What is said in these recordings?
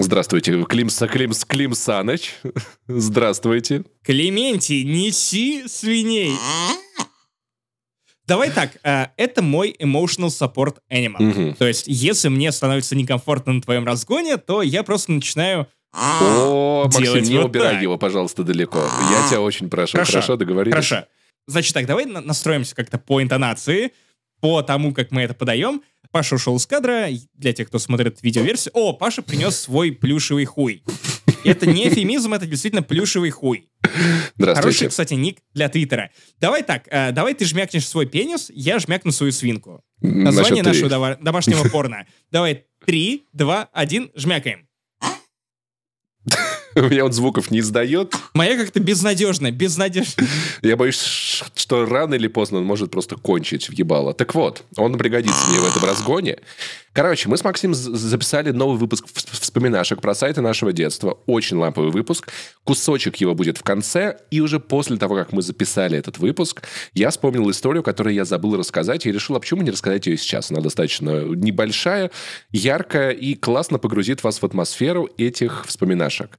Здравствуйте, Климса, Климс, Климсаныч. Здравствуйте. Клементий, неси свиней. Давай так, э, это мой emotional support animal. Мгм. То есть, если мне становится некомфортно на твоем разгоне, то я просто начинаю... О, Максим, не вот убирай так. его, пожалуйста, далеко. Я тебя очень прошу. Хорошо. Хорошо, договорились? Хорошо. Значит так, давай на- настроимся как-то по интонации, по тому, как мы это подаем. Паша ушел из кадра. Для тех, кто смотрит видеоверсию. О, Паша принес свой плюшевый хуй. Это не эфемизм, это действительно плюшевый хуй. Хороший, кстати, ник для Твиттера. Давай так, э, давай ты жмякнешь свой пенис, я жмякну свою свинку. На Название счет три. нашего дова- домашнего порно. Давай, три, два, один, жмякаем. У меня он звуков не издает. Моя как-то безнадежная, безнадежная. Я боюсь, что рано или поздно он может просто кончить в ебало. Так вот, он пригодится мне в этом разгоне. Короче, мы с Максимом записали новый выпуск вспоминашек про сайты нашего детства. Очень ламповый выпуск. Кусочек его будет в конце. И уже после того, как мы записали этот выпуск, я вспомнил историю, которую я забыл рассказать. И решил, а почему не рассказать ее сейчас? Она достаточно небольшая, яркая и классно погрузит вас в атмосферу этих вспоминашек.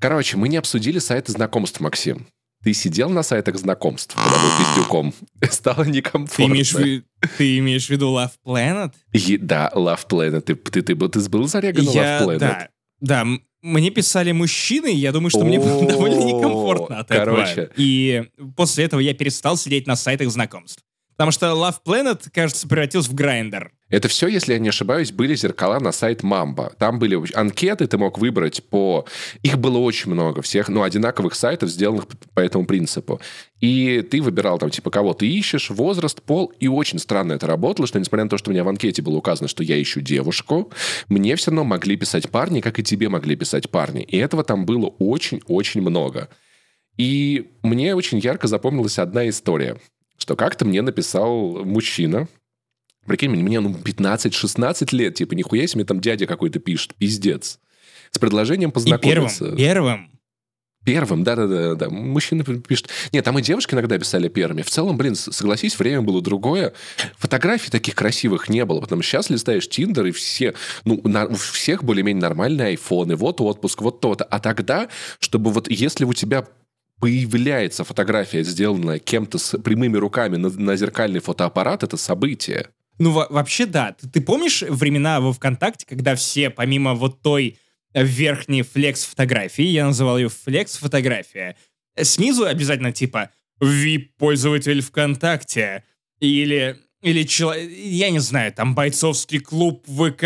Короче, мы не обсудили сайты знакомств, Максим. Ты сидел на сайтах знакомств, когда был пиздюком. Стало Ты некомфортно. имеешь, в ты имеешь в виду Love Planet? Е- да, Love Planet. Ты, ты, ты, был, ты был зареган на Love Planet? да, да, мне писали мужчины, и я думаю, что мне было довольно некомфортно от этого. короче. И после этого я перестал сидеть на сайтах знакомств. Потому что Love Planet, кажется, превратился в грайндер. Это все, если я не ошибаюсь, были зеркала на сайт Мамба. Там были анкеты, ты мог выбрать по... Их было очень много, всех, ну, одинаковых сайтов, сделанных по этому принципу. И ты выбирал там, типа, кого ты ищешь, возраст, пол, и очень странно это работало, что, несмотря на то, что у меня в анкете было указано, что я ищу девушку, мне все равно могли писать парни, как и тебе могли писать парни. И этого там было очень-очень много. И мне очень ярко запомнилась одна история, что как-то мне написал мужчина, Прикинь, мне ну 15-16 лет, типа, нихуя себе, мне там дядя какой-то пишет, пиздец. С предложением И первым, познакомиться. первым. Первым, да-да-да. да. Мужчина пишет. Нет, там и девушки иногда писали первыми. В целом, блин, согласись, время было другое. Фотографий таких красивых не было. Потому что сейчас листаешь Тиндер, и все... Ну, на- у всех более-менее нормальные айфоны. Вот отпуск, вот то-то. А тогда, чтобы вот если у тебя появляется фотография, сделанная кем-то с прямыми руками на, на зеркальный фотоаппарат, это событие. Ну, во- вообще, да. Ты, ты помнишь времена во ВКонтакте, когда все, помимо вот той э, верхней флекс-фотографии, я называл ее флекс-фотография, э, снизу обязательно типа VIP-пользователь ВКонтакте или... Или, чело- я не знаю, там бойцовский клуб ВК.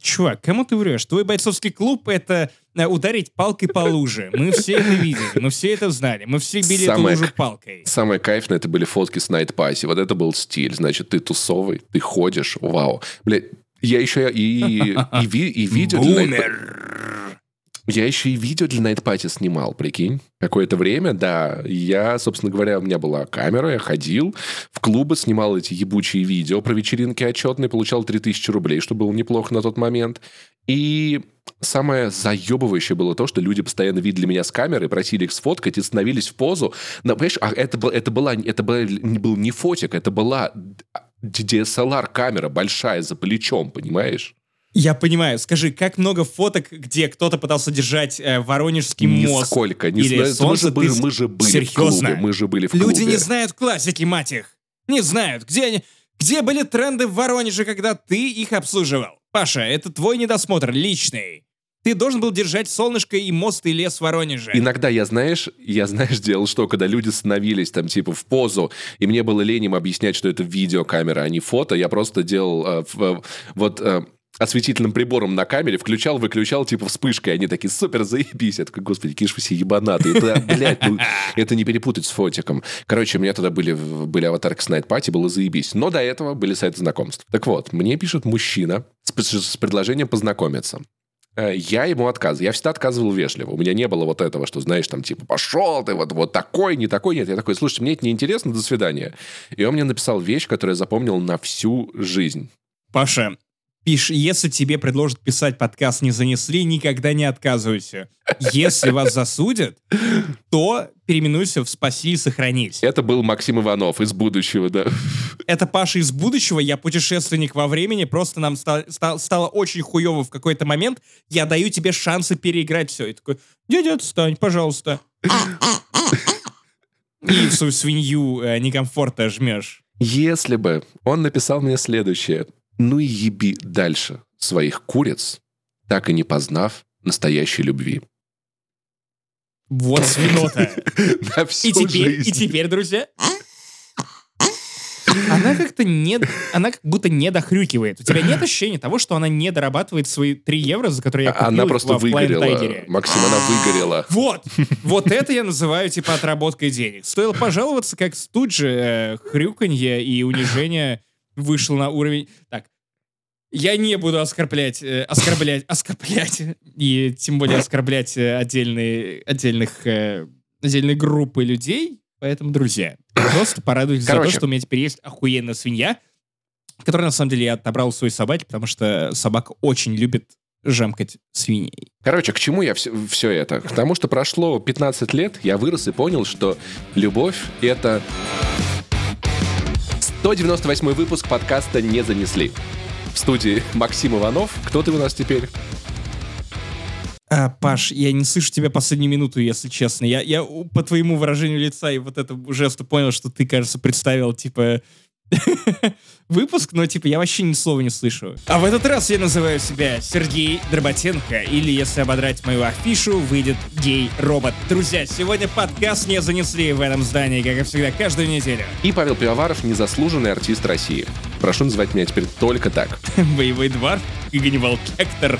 Чувак, кому ты врешь? Твой бойцовский клуб — это э, ударить палкой по луже. Мы все это видели, мы все это знали. Мы все били Самое эту лужу палкой. Самое кайфное, это были фотки с Night Party. Вот это был стиль. Значит, ты тусовый, ты ходишь, вау. Блядь, я еще и, и, и Night Party- Бумер. Я еще и видео для Night Party снимал, прикинь. Какое-то время, да. Я, собственно говоря, у меня была камера, я ходил в клубы, снимал эти ебучие видео про вечеринки отчетные, получал 3000 рублей, что было неплохо на тот момент. И самое заебывающее было то, что люди постоянно видели меня с камеры, просили их сфоткать и становились в позу. Но, понимаешь, а это, был- это, была, это была, не был не фотик, это была DSLR-камера большая за плечом, понимаешь? Я понимаю. Скажи, как много фоток, где кто-то пытался держать э, Воронежский мост? Нисколько. Не Или знаю. Мы солнце же, были, ты мы же были Серьезно? в клубе. Мы же были в Люди клубе. не знают классики, мать их. Не знают. Где они? Где были тренды в Воронеже, когда ты их обслуживал? Паша, это твой недосмотр личный. Ты должен был держать солнышко и мост и лес в Воронеже. Иногда я, знаешь, я, знаешь, делал что, когда люди становились там, типа, в позу, и мне было лень им объяснять, что это видеокамера, а не фото, я просто делал э, в- э, вот э, осветительным прибором на камере, включал, выключал, типа, вспышкой, они такие, супер, заебись. Я такой, господи, же вы все ебанаты. Это, блядь, ну, это не перепутать с фотиком. Короче, у меня тогда были, были аватарки с Night Party, было заебись. Но до этого были сайты знакомств. Так вот, мне пишет мужчина с, с предложением познакомиться. Э, Я ему отказываю. Я всегда отказывал вежливо. У меня не было вот этого, что, знаешь, там, типа, пошел ты, вот, вот такой, не такой. Нет, я такой, слушайте, мне это неинтересно, до свидания. И он мне написал вещь, которую я запомнил на всю жизнь. Паша, Пиш, если тебе предложат писать подкаст «Не занесли», никогда не отказывайся. Если вас засудят, то переименуйся в «Спаси и сохранись». Это был Максим Иванов из будущего, да. Это Паша из будущего, я путешественник во времени, просто нам ста- ста- стало очень хуево в какой-то момент, я даю тебе шансы переиграть все. И такой, дядя, отстань, пожалуйста. И свою свинью э, некомфорта жмешь. Если бы он написал мне следующее. Ну и еби дальше своих куриц, так и не познав настоящей любви. Вот свинота. И теперь, и теперь, друзья, она как-то не... Она как будто не дохрюкивает. У тебя нет ощущения того, что она не дорабатывает свои 3 евро, за которые я купил Она просто выгорела. Максим, она выгорела. Вот, вот это я называю, типа, отработкой денег. Стоило пожаловаться, как тут же э, хрюканье и унижение вышло на уровень... Так, я не буду оскорблять, э, оскорблять, оскорблять, и тем более оскорблять э, отдельные, отдельных, э, отдельные группы людей. Поэтому, друзья, просто порадуйтесь за то, Короче. что у меня теперь есть охуенная свинья, которую, на самом деле, я отобрал у своей собаки, потому что собака очень любит жамкать свиней. Короче, к чему я все, это? К тому, что прошло 15 лет, я вырос и понял, что любовь — это... 198 выпуск подкаста «Не занесли». В студии Максим Иванов. Кто ты у нас теперь? А, Паш, я не слышу тебя последнюю минуту, если честно. Я, я по твоему выражению лица и вот этому жесту понял, что ты, кажется, представил, типа, выпуск, но, типа, я вообще ни слова не слышу. А в этот раз я называю себя Сергей Дроботенко, или, если ободрать мою афишу, выйдет гей-робот. Друзья, сегодня подкаст не занесли в этом здании, как и всегда, каждую неделю. И Павел Пивоваров, незаслуженный артист России. Прошу называть меня теперь только так. Боевой дворф, Ганнибал Кектор,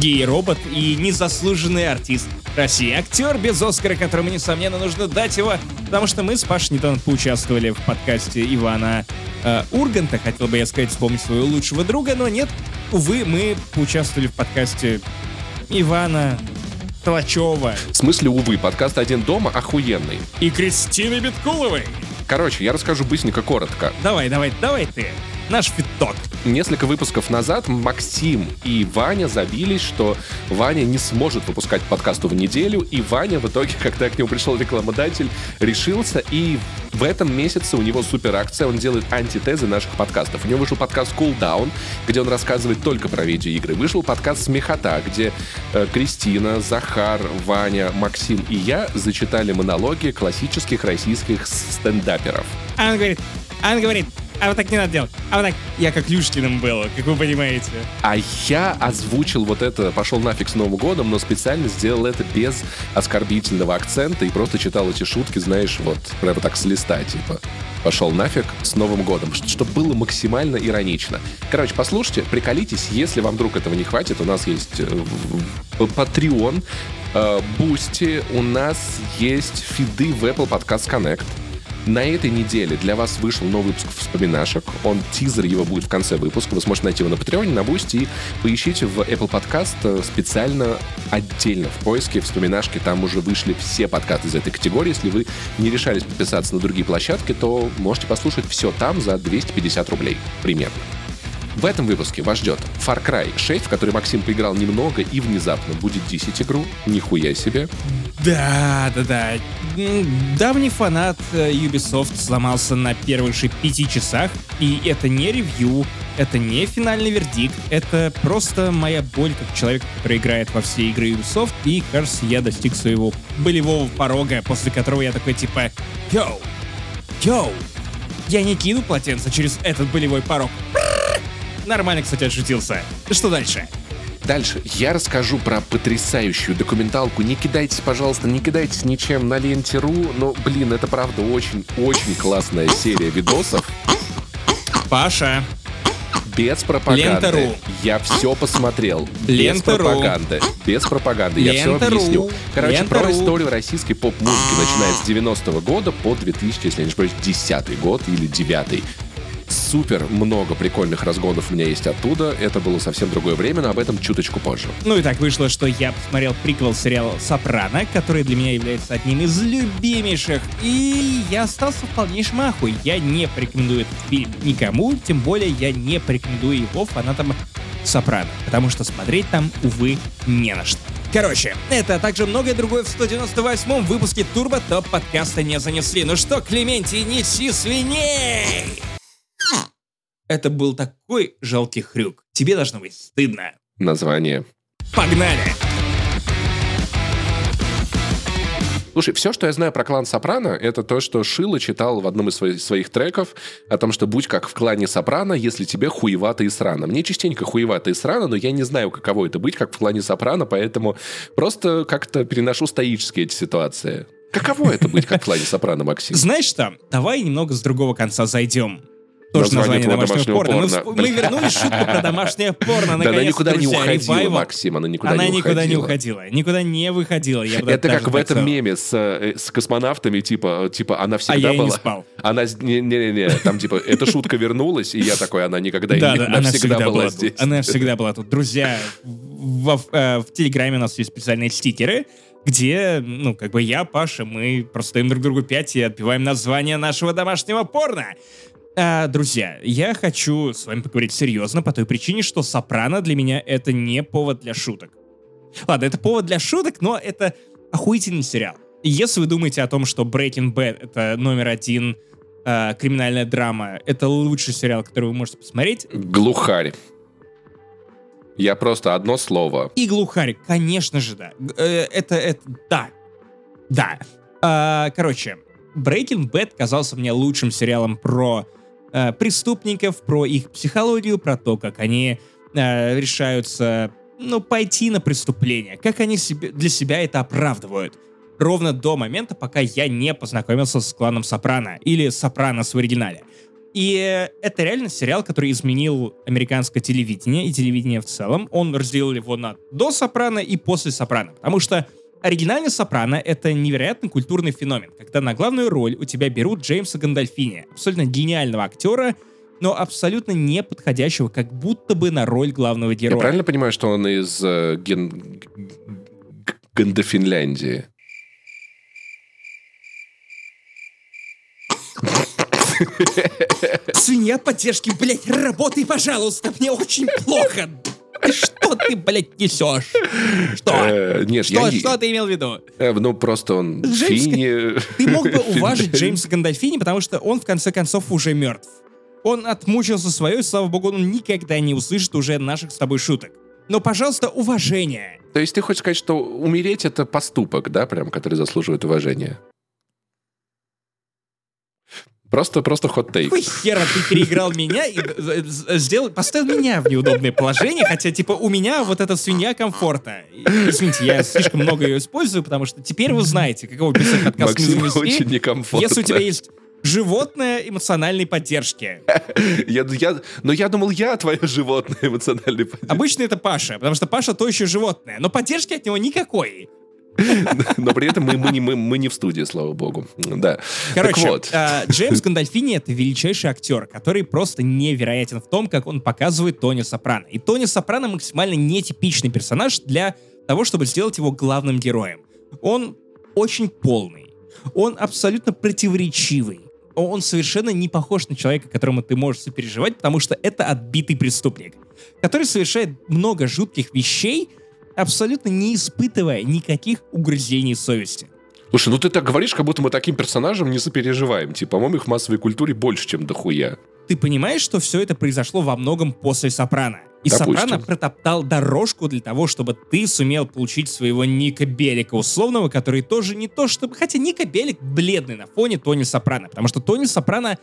гей-робот и незаслуженный артист России. Актер без Оскара, которому, несомненно, нужно дать его, потому что мы с Пашей недавно поучаствовали в подкасте Ивана э, Урганта, хотел бы я сказать, вспомнить своего лучшего друга, но нет, увы, мы поучаствовали в подкасте Ивана Толачева В смысле, увы, подкаст «Один дома» охуенный. и Кристины Биткуловой. Короче, я расскажу быстренько, коротко. Давай, давай, давай ты, наш фиток. Несколько выпусков назад Максим и Ваня забились, что Ваня не сможет выпускать подкасту в неделю, и Ваня в итоге, когда к нему пришел рекламодатель, решился, и в этом месяце у него супер акция, он делает антитезы наших подкастов. У него вышел подкаст Cool Down, где он рассказывает только про видеоигры. Вышел подкаст Смехота, где э, Кристина, Захар, Ваня, Максим и я зачитали монологи классических российских стендаперов. А он говорит, а он говорит, а вот так не надо делать, а вот так. Я как Люшкиным был, как вы понимаете. А я озвучил вот это, пошел нафиг с Новым годом, но специально сделал это без оскорбительного акцента и просто читал эти шутки, знаешь, вот прямо так с листа, типа. Пошел нафиг с Новым годом, чтобы было максимально иронично. Короче, послушайте, приколитесь, если вам вдруг этого не хватит, у нас есть э, Patreon, э, Boosty, у нас есть фиды в Apple Podcast Connect. На этой неделе для вас вышел новый выпуск вспоминашек. Он тизер его будет в конце выпуска. Вы сможете найти его на Патреоне, на Boosty и поищите в Apple Podcast э, специально отдельно в поиске вспоминашки. Там уже вышли все подкасты из этой категории. Если вы не решались подписаться на другие площадки, то можете послушать все там за 250 рублей примерно. В этом выпуске вас ждет Far Cry 6, в который Максим поиграл немного и внезапно будет 10 игру. Нихуя себе. Да, да, да. Давний фанат э, Ubisoft сломался на первых же пяти часах, и это не ревью, это не финальный вердикт, это просто моя боль как человек, который играет во все игры Ubisoft, и, кажется, я достиг своего болевого порога, после которого я такой типа «Йоу! Йоу! Я не кину полотенце через этот болевой порог!» Нормально, кстати, отшутился. Что дальше? Дальше я расскажу про потрясающую документалку. Не кидайтесь, пожалуйста, не кидайтесь ничем на ленте.ру, но, блин, это правда очень-очень классная серия видосов Паша, без пропаганды. Лента.ру. Я все посмотрел. Без Лента.ру. пропаганды. Без пропаганды. Я все объясню. Короче, про Лента.ру. историю российской поп-музыки, начиная с 90-го года по 2000, если я не ошибаюсь, 10 год или 9 Супер много прикольных разгонов у меня есть оттуда. Это было совсем другое время, но об этом чуточку позже. Ну и так вышло, что я посмотрел приквел сериала «Сопрано», который для меня является одним из любимейших, и я остался в полнейшем ахуе. Я не порекомендую этот фильм никому, тем более я не порекомендую его фанатам Сопрано, потому что смотреть там, увы, не на что. Короче, это, а также многое другое в 198-м выпуске Турбо Топ подкаста не занесли. Ну что, Клементий, неси свиней! Это был такой жалкий хрюк. Тебе должно быть стыдно. Название. Погнали! Слушай, все, что я знаю про клан Сопрано, это то, что Шило читал в одном из своих, своих треков о том, что будь как в клане Сопрано, если тебе хуевато и срано. Мне частенько хуевато и срано, но я не знаю, каково это быть, как в клане Сопрано, поэтому просто как-то переношу стоически эти ситуации. Каково это быть, как в клане Сопрано, Максим? Знаешь что, давай немного с другого конца зайдем. Тоже название, название домашнего, порно. порно. Мы, мы вернули шутку про домашнее порно. Да она никуда не уходила, ревайвал. Максим, она никуда она не уходила. Она никуда не уходила. Никуда не выходила. Я это как в этом меме с, э, с космонавтами, типа, типа она всегда а была... я не спал. Она, не-не-не, там типа, эта шутка вернулась, и я такой, она никогда да, да, она всегда была здесь. Она всегда была тут. Друзья, в, э, в Телеграме у нас есть специальные стикеры, где, ну, как бы я, Паша, мы просто даем друг другу пять и отбиваем название нашего домашнего порно. А, друзья, я хочу с вами поговорить серьезно по той причине, что «Сопрано» для меня это не повод для шуток. Ладно, это повод для шуток, но это охуительный сериал. И если вы думаете о том, что Breaking Bad — это номер один э, криминальная драма, это лучший сериал, который вы можете посмотреть... Глухарь. Я просто одно слово. И глухарь, конечно же, да. Э, это, это, да. Да. А, короче, Breaking Bad казался мне лучшим сериалом про э, преступников, про их психологию, про то, как они э, решаются, ну, пойти на преступление, как они себе, для себя это оправдывают. Ровно до момента, пока я не познакомился с кланом Сопрано, или Сопранос в оригинале. И это реально сериал, который изменил американское телевидение и телевидение в целом. Он разделил его на до Сопрано и после Сопрано. Потому что Оригинальный «Сопрано» — это невероятно культурный феномен, когда на главную роль у тебя берут Джеймса Гандальфини, абсолютно гениального актера, но абсолютно не подходящего как будто бы на роль главного героя. Я правильно понимаю, что он из э, ген... Гандофинляндии? Свинья поддержки, блядь, работай, пожалуйста, мне очень плохо. Что ты, блядь, несешь? Что? Э, нет, что, я... что ты имел в виду? Э, ну, просто он Фини... Ты мог бы уважить Джеймса Гандальфини, потому что он, в конце концов, уже мертв. Он отмучился свое, и, слава богу, он никогда не услышит уже наших с тобой шуток. Но, пожалуйста, уважение. То есть ты хочешь сказать, что умереть — это поступок, да, прям, который заслуживает уважения? Просто, просто хот-тейк. Какой хера ты переиграл меня и сделал, поставил меня в неудобное положение, хотя, типа, у меня вот эта свинья комфорта. Извините, я слишком много ее использую, потому что теперь вы знаете, какого писать подкаст Максим не очень некомфортно. Если у тебя есть животное эмоциональной поддержки. Я, я, но я думал, я твое животное эмоциональной поддержки. Обычно это Паша, потому что Паша то еще животное, но поддержки от него никакой. Но при этом мы, мы, не, мы, мы не в студии, слава богу. Да. Короче, вот. э, Джеймс Гандальфини — это величайший актер, который просто невероятен в том, как он показывает Тони Сопрано. И Тони Сопрано максимально нетипичный персонаж для того, чтобы сделать его главным героем. Он очень полный. Он абсолютно противоречивый. Он совершенно не похож на человека, которому ты можешь сопереживать, потому что это отбитый преступник, который совершает много жутких вещей, абсолютно не испытывая никаких угрызений совести. Слушай, ну ты так говоришь, как будто мы таким персонажем не сопереживаем. Типа, по-моему, их в массовой культуре больше, чем дохуя. Ты понимаешь, что все это произошло во многом после «Сопрано»? И Допустим. «Сопрано» протоптал дорожку для того, чтобы ты сумел получить своего Ника Белика условного, который тоже не то чтобы... Хотя Ника Белик бледный на фоне Тони Сопрано, потому что Тони Сопрано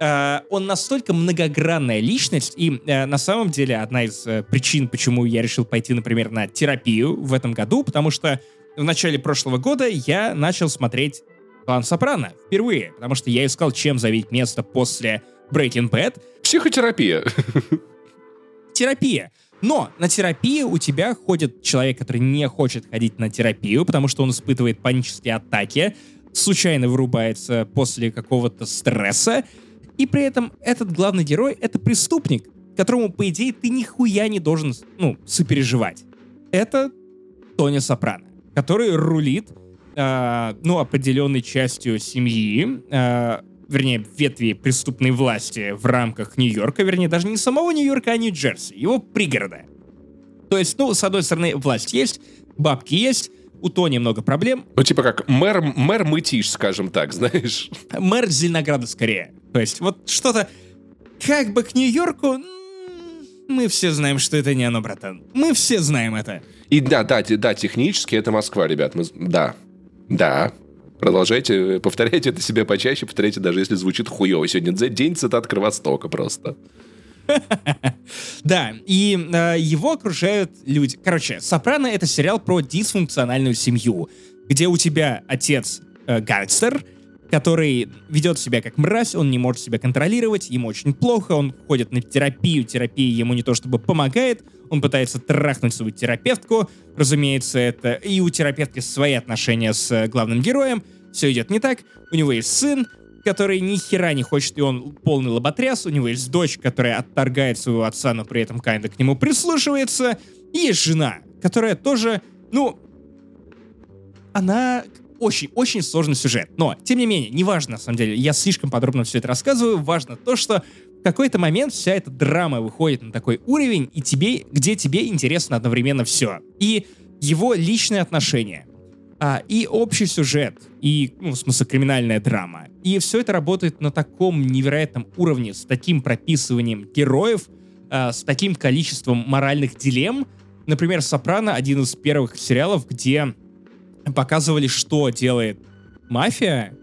Uh, он настолько многогранная личность, и uh, на самом деле одна из uh, причин, почему я решил пойти, например, на терапию в этом году, потому что в начале прошлого года я начал смотреть «Клан Сопрано» впервые, потому что я искал, чем завить место после Breaking Bad. Психотерапия. Терапия. Но на терапию у тебя ходит человек, который не хочет ходить на терапию, потому что он испытывает панические атаки, случайно вырубается после какого-то стресса, и при этом этот главный герой — это преступник, которому, по идее, ты нихуя не должен, ну, сопереживать. Это Тони Сопрано, который рулит, э, ну, определенной частью семьи, э, вернее, ветви преступной власти в рамках Нью-Йорка, вернее, даже не самого Нью-Йорка, а Нью-Джерси, его пригорода. То есть, ну, с одной стороны, власть есть, бабки есть, у Тони много проблем. Ну, типа как мэр, мэр Мытиш, скажем так, знаешь. Мэр Зеленограда скорее. То есть, вот что-то как бы к Нью-Йорку, мы все знаем, что это не оно, братан. Мы все знаем это. И да, да, да, технически это Москва, ребят. Мы, да, да. Продолжайте, повторяйте это себе почаще, повторяйте, даже если звучит хуево. Сегодня день цитат Кровостока просто. Да, и э, его окружают люди. Короче, «Сопрано» — это сериал про дисфункциональную семью, где у тебя отец э, гангстер, который ведет себя как мразь, он не может себя контролировать, ему очень плохо, он ходит на терапию, терапия ему не то чтобы помогает, он пытается трахнуть свою терапевтку, разумеется, это и у терапевтки свои отношения с э, главным героем, все идет не так, у него есть сын, который ни хера не хочет, и он полный лоботряс, у него есть дочь, которая отторгает своего отца, но при этом Кайнда к нему прислушивается, и есть жена, которая тоже, ну, она очень-очень сложный сюжет. Но, тем не менее, неважно, на самом деле, я слишком подробно все это рассказываю, важно то, что в какой-то момент вся эта драма выходит на такой уровень, и тебе, где тебе интересно одновременно все. И его личные отношения, а, и общий сюжет, и, ну, в смысле, криминальная драма. И все это работает на таком невероятном уровне, с таким прописыванием героев, а, с таким количеством моральных дилемм. Например, «Сопрано» — один из первых сериалов, где показывали, что делает мафия,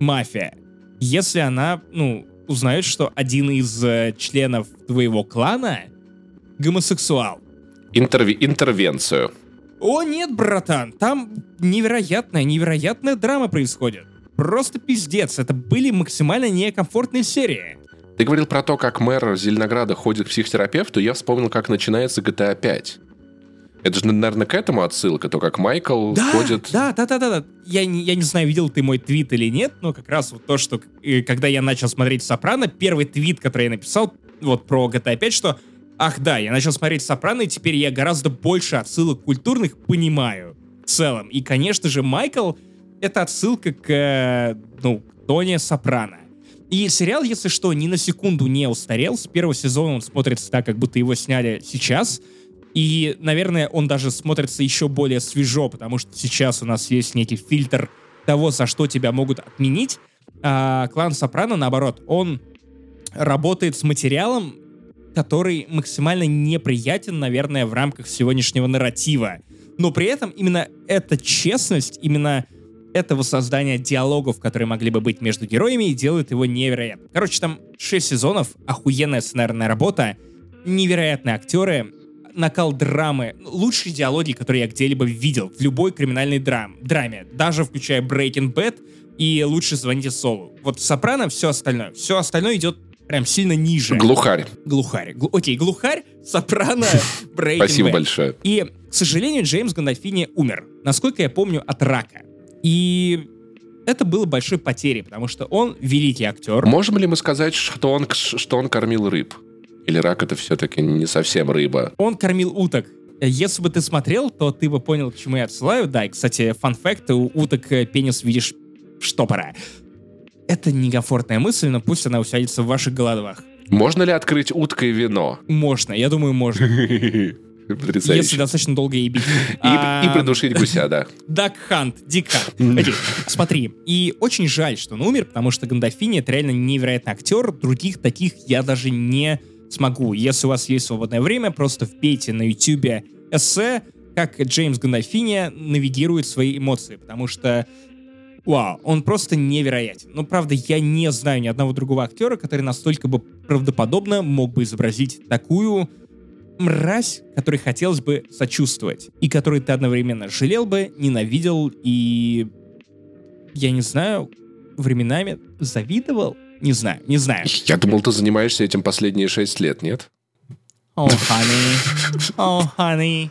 мафия, если она, ну, узнает, что один из э, членов твоего клана гомосексуал. Интерви интервенцию. О нет, братан, там невероятная, невероятная драма происходит. Просто пиздец, это были максимально некомфортные серии. Ты говорил про то, как мэр Зеленограда ходит к психотерапевту, я вспомнил, как начинается GTA 5. Это же, наверное, к этому отсылка, то, как Майкл да, ходит... Да, да, да, да, да. Я, не, я не знаю, видел ты мой твит или нет, но как раз вот то, что э, когда я начал смотреть «Сопрано», первый твит, который я написал вот про GTA 5, что ах да, я начал смотреть «Сопрано», и теперь я гораздо больше отсылок культурных понимаю в целом. И, конечно же, Майкл — это отсылка к, э, ну, к Тони Сопрано. И сериал, если что, ни на секунду не устарел. С первого сезона он смотрится так, как будто его сняли сейчас — и, наверное, он даже смотрится еще более свежо, потому что сейчас у нас есть некий фильтр того, за что тебя могут отменить. А клан Сопрано, наоборот, он работает с материалом, который максимально неприятен, наверное, в рамках сегодняшнего нарратива. Но при этом именно эта честность, именно этого создания диалогов, которые могли бы быть между героями, делает его невероятным. Короче, там 6 сезонов, охуенная сценарная работа, невероятные актеры, накал драмы, лучшие диалоги, которые я где-либо видел в любой криминальной драм, драме, даже включая Breaking Bad и «Лучше звоните Солу». Вот «Сопрано» все остальное. Все остальное идет прям сильно ниже. Глухарь. Глухарь. Глу- окей, глухарь, сопрано, Breaking Спасибо Bad. большое. И, к сожалению, Джеймс Гандольфини умер, насколько я помню, от рака. И это было большой потерей, потому что он великий актер. Можем ли мы сказать, что он, что он кормил рыб? Или рак это все-таки не совсем рыба? Он кормил уток. Если бы ты смотрел, то ты бы понял, к чему я отсылаю. Да, и, кстати, фан-факт, у уток э, пенис видишь штопора. Это некомфортная мысль, но пусть она усядется в ваших головах. Можно ли открыть уткой вино? Можно, я думаю, можно. Потрясающе. Если достаточно долго ебить. И, А, и придушить гуся, да. Дак Хант, Дик Хант. Смотри, и очень жаль, что он умер, потому что Гандольфини это реально невероятный актер. Других таких я даже не смогу. Если у вас есть свободное время, просто вбейте на YouTube эссе, как Джеймс Гандольфини навигирует свои эмоции, потому что Вау, он просто невероятен. Но, правда, я не знаю ни одного другого актера, который настолько бы правдоподобно мог бы изобразить такую мразь, которой хотелось бы сочувствовать, и которой ты одновременно жалел бы, ненавидел и, я не знаю, временами завидовал. Не знаю, не знаю. Я думал, ты занимаешься этим последние шесть лет, нет? О, honey. О, honey.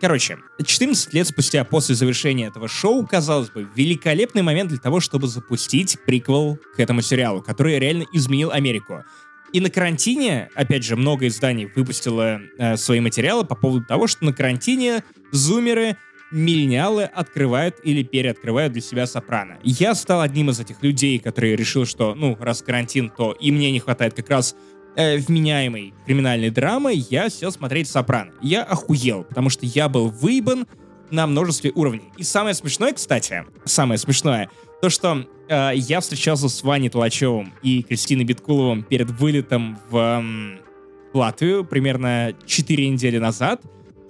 Короче, 14 лет спустя после завершения этого шоу, казалось бы, великолепный момент для того, чтобы запустить приквел к этому сериалу, который реально изменил Америку. И на карантине, опять же, много изданий выпустило э, свои материалы по поводу того, что на карантине зумеры миллениалы открывают или переоткрывают для себя Сопрано. Я стал одним из этих людей, которые решил, что, ну, раз карантин, то и мне не хватает как раз э, вменяемой криминальной драмы, я сел смотреть Сопрано. Я охуел, потому что я был выебан на множестве уровней. И самое смешное, кстати, самое смешное, то, что э, я встречался с Ваней Толачевым и Кристиной Биткуловым перед вылетом в э, Латвию примерно 4 недели назад.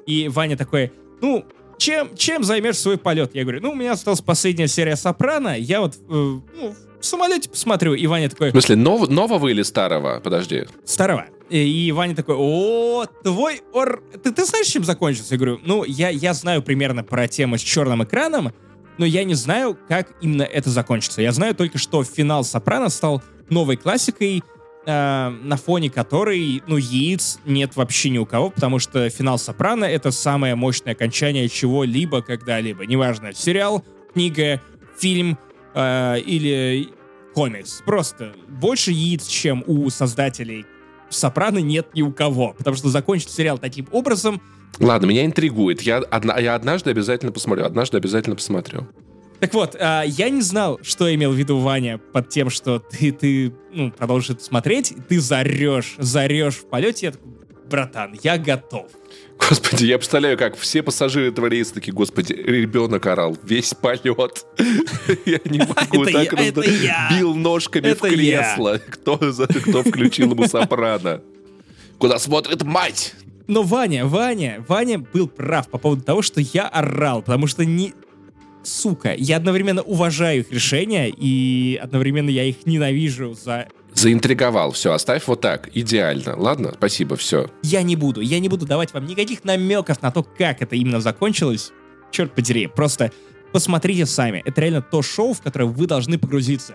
И Ваня такой, ну, чем, чем займешь свой полет? Я говорю, ну, у меня осталась последняя серия Сопрано, я вот э, ну, в самолете посмотрю. И Ваня такой... В смысле, нов, нового или старого? Подожди. Старого. И, и Ваня такой, о, твой ор... Ты, ты знаешь, чем закончится? Я говорю, ну, я, я знаю примерно про тему с черным экраном, но я не знаю, как именно это закончится. Я знаю только, что финал Сопрано стал новой классикой, э, на фоне которой, ну, яиц нет вообще ни у кого, потому что финал Сопрано — это самое мощное окончание чего-либо когда-либо. Неважно, сериал, книга, фильм э, или комикс. Просто больше яиц, чем у создателей Сопрано нет ни у кого, потому что закончить сериал таким образом... Ладно, меня интригует. Я, одна, я однажды обязательно посмотрю. Однажды обязательно посмотрю. Так вот, а, я не знал, что имел в виду Ваня под тем, что ты, ты ну, продолжишь это смотреть, ты зарешь, зарешь в полете. Я такой, братан, я готов. Господи, я представляю, как все пассажиры этого рейса такие, господи, ребенок орал весь полет. Я не могу так бил ножками в кресло. Кто кто включил ему сопрано? Куда смотрит мать? Но Ваня, Ваня, Ваня был прав по поводу того, что я орал, потому что не, сука, я одновременно уважаю их решения и одновременно я их ненавижу за Заинтриговал. Все, оставь вот так. Идеально. Ладно? Спасибо, все. Я не буду. Я не буду давать вам никаких намеков на то, как это именно закончилось. Черт подери. Просто посмотрите сами. Это реально то шоу, в которое вы должны погрузиться.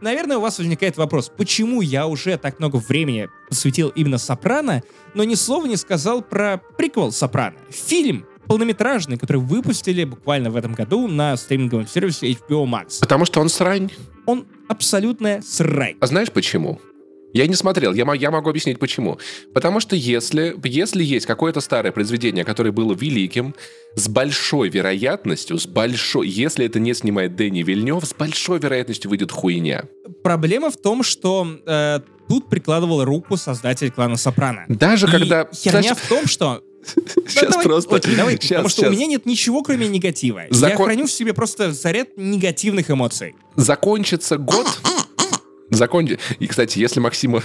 Наверное, у вас возникает вопрос, почему я уже так много времени посвятил именно «Сопрано», но ни слова не сказал про приквел «Сопрано». Фильм полнометражный, который выпустили буквально в этом году на стриминговом сервисе HBO Max. Потому что он срань. Он абсолютная срань. А знаешь почему? Я не смотрел, я, я могу объяснить почему. Потому что если, если есть какое-то старое произведение, которое было великим, с большой вероятностью, с большой, если это не снимает Дэнни Вильнев, с большой вероятностью выйдет хуйня. Проблема в том, что э, тут прикладывал руку создатель клана Сопрано. Даже И когда... Херня Значит... в том, что Сейчас давай, просто... Окей, давай, сейчас, потому что сейчас. у меня нет ничего, кроме негатива. Закон... Я храню в себе просто заряд негативных эмоций. Закончится год... Закончи. И, кстати, если Максима,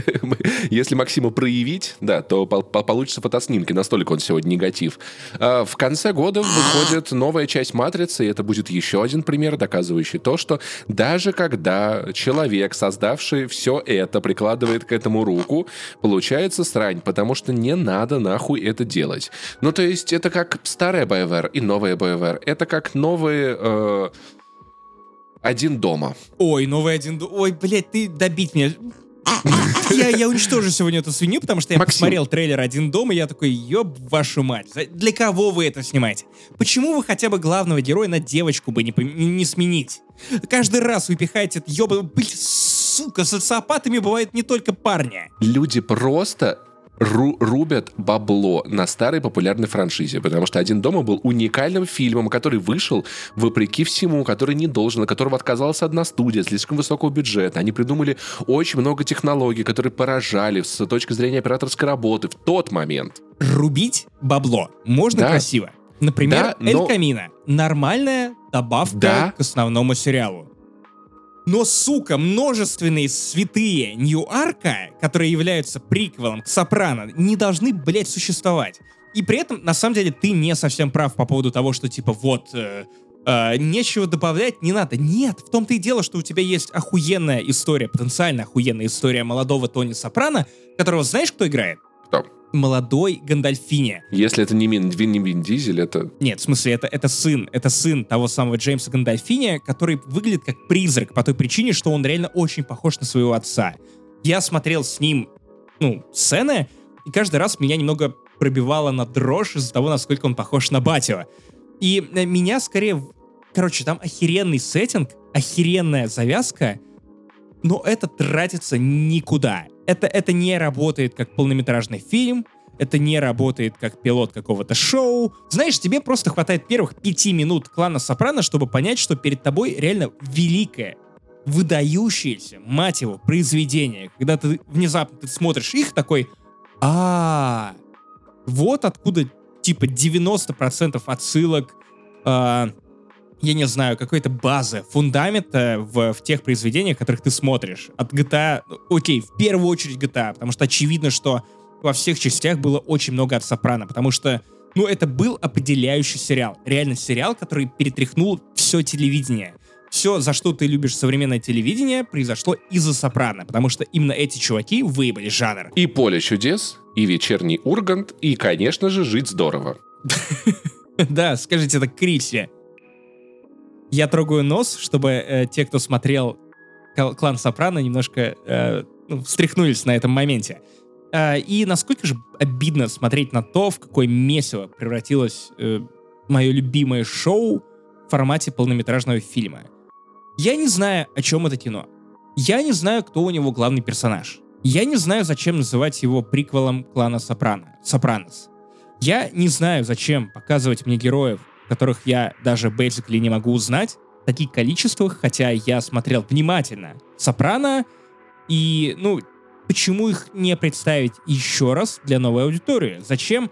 если Максима проявить, да, то по по получится фотоснимки, настолько он сегодня негатив. А в конце года выходит новая часть «Матрицы», и это будет еще один пример, доказывающий то, что даже когда человек, создавший все это, прикладывает к этому руку, получается срань, потому что не надо нахуй это делать. Ну, то есть это как старая BioWare и новая BioWare. Это как новые... Э, один дома. Ой, новый один дома. Ой, блядь, ты добить меня. Я, я уничтожу сегодня эту свинью, потому что я Максим. посмотрел трейлер «Один дом», и я такой, ёб вашу мать, для кого вы это снимаете? Почему вы хотя бы главного героя на девочку бы не, не сменить? Каждый раз вы пихаете этот ёбаный... Блин, сука, социопатами бывают не только парни. Люди просто ру рубят бабло на старой популярной франшизе, потому что «Один дома» был уникальным фильмом, который вышел вопреки всему, который не должен, от которого отказалась одна студия, слишком высокого бюджета. Они придумали очень много технологий, которые поражали с точки зрения операторской работы в тот момент. Рубить бабло можно да. красиво. Например, да, но... Эль Камина. Нормальная добавка да. к основному сериалу. Но, сука, множественные святые Нью-Арка, которые являются приквелом к Сопрано, не должны, блядь, существовать. И при этом, на самом деле, ты не совсем прав по поводу того, что, типа, вот, э, э, нечего добавлять, не надо. Нет, в том-то и дело, что у тебя есть охуенная история, потенциально охуенная история молодого Тони Сопрано, которого знаешь, кто играет? Кто? Молодой Гандальфини. Если это не Мин, не Вин Дизель, это... Нет, в смысле, это, это сын. Это сын того самого Джеймса Гандальфини, который выглядит как призрак по той причине, что он реально очень похож на своего отца. Я смотрел с ним, ну, сцены, и каждый раз меня немного пробивало на дрожь из-за того, насколько он похож на Батио. И э, меня скорее... Короче, там охеренный сеттинг, охеренная завязка, но это тратится никуда. Это, это не работает как полнометражный фильм, это не работает как пилот какого-то шоу. Знаешь, тебе просто хватает первых пяти минут клана Сопрано, чтобы понять, что перед тобой реально великое, выдающееся, мать его, произведение. Когда ты внезапно ты смотришь их такой, а, вот откуда типа 90% отсылок, э, я не знаю, какой-то базы, фундамента в, в тех произведениях, которых ты смотришь. От GTA, окей, в первую очередь GTA, потому что очевидно, что во всех частях было очень много от Сопрано, потому что, ну, это был определяющий сериал. Реально сериал, который перетряхнул все телевидение. Все, за что ты любишь современное телевидение, произошло из-за Сопрано, потому что именно эти чуваки выебали жанр. И «Поле чудес», и «Вечерний Ургант», и, конечно же, «Жить здорово». Да, скажите это Крисе. Я трогаю нос, чтобы э, те, кто смотрел клан Сопрано, немножко э, ну, встряхнулись на этом моменте. Э, и насколько же обидно смотреть на то, в какое месиво превратилось э, мое любимое шоу в формате полнометражного фильма. Я не знаю, о чем это кино. Я не знаю, кто у него главный персонаж. Я не знаю, зачем называть его приквелом клана Сопрано, Сопранос. Я не знаю, зачем показывать мне героев, которых я даже basically не могу узнать, таких количествах, хотя я смотрел внимательно Сопрано, и, ну, почему их не представить еще раз для новой аудитории? Зачем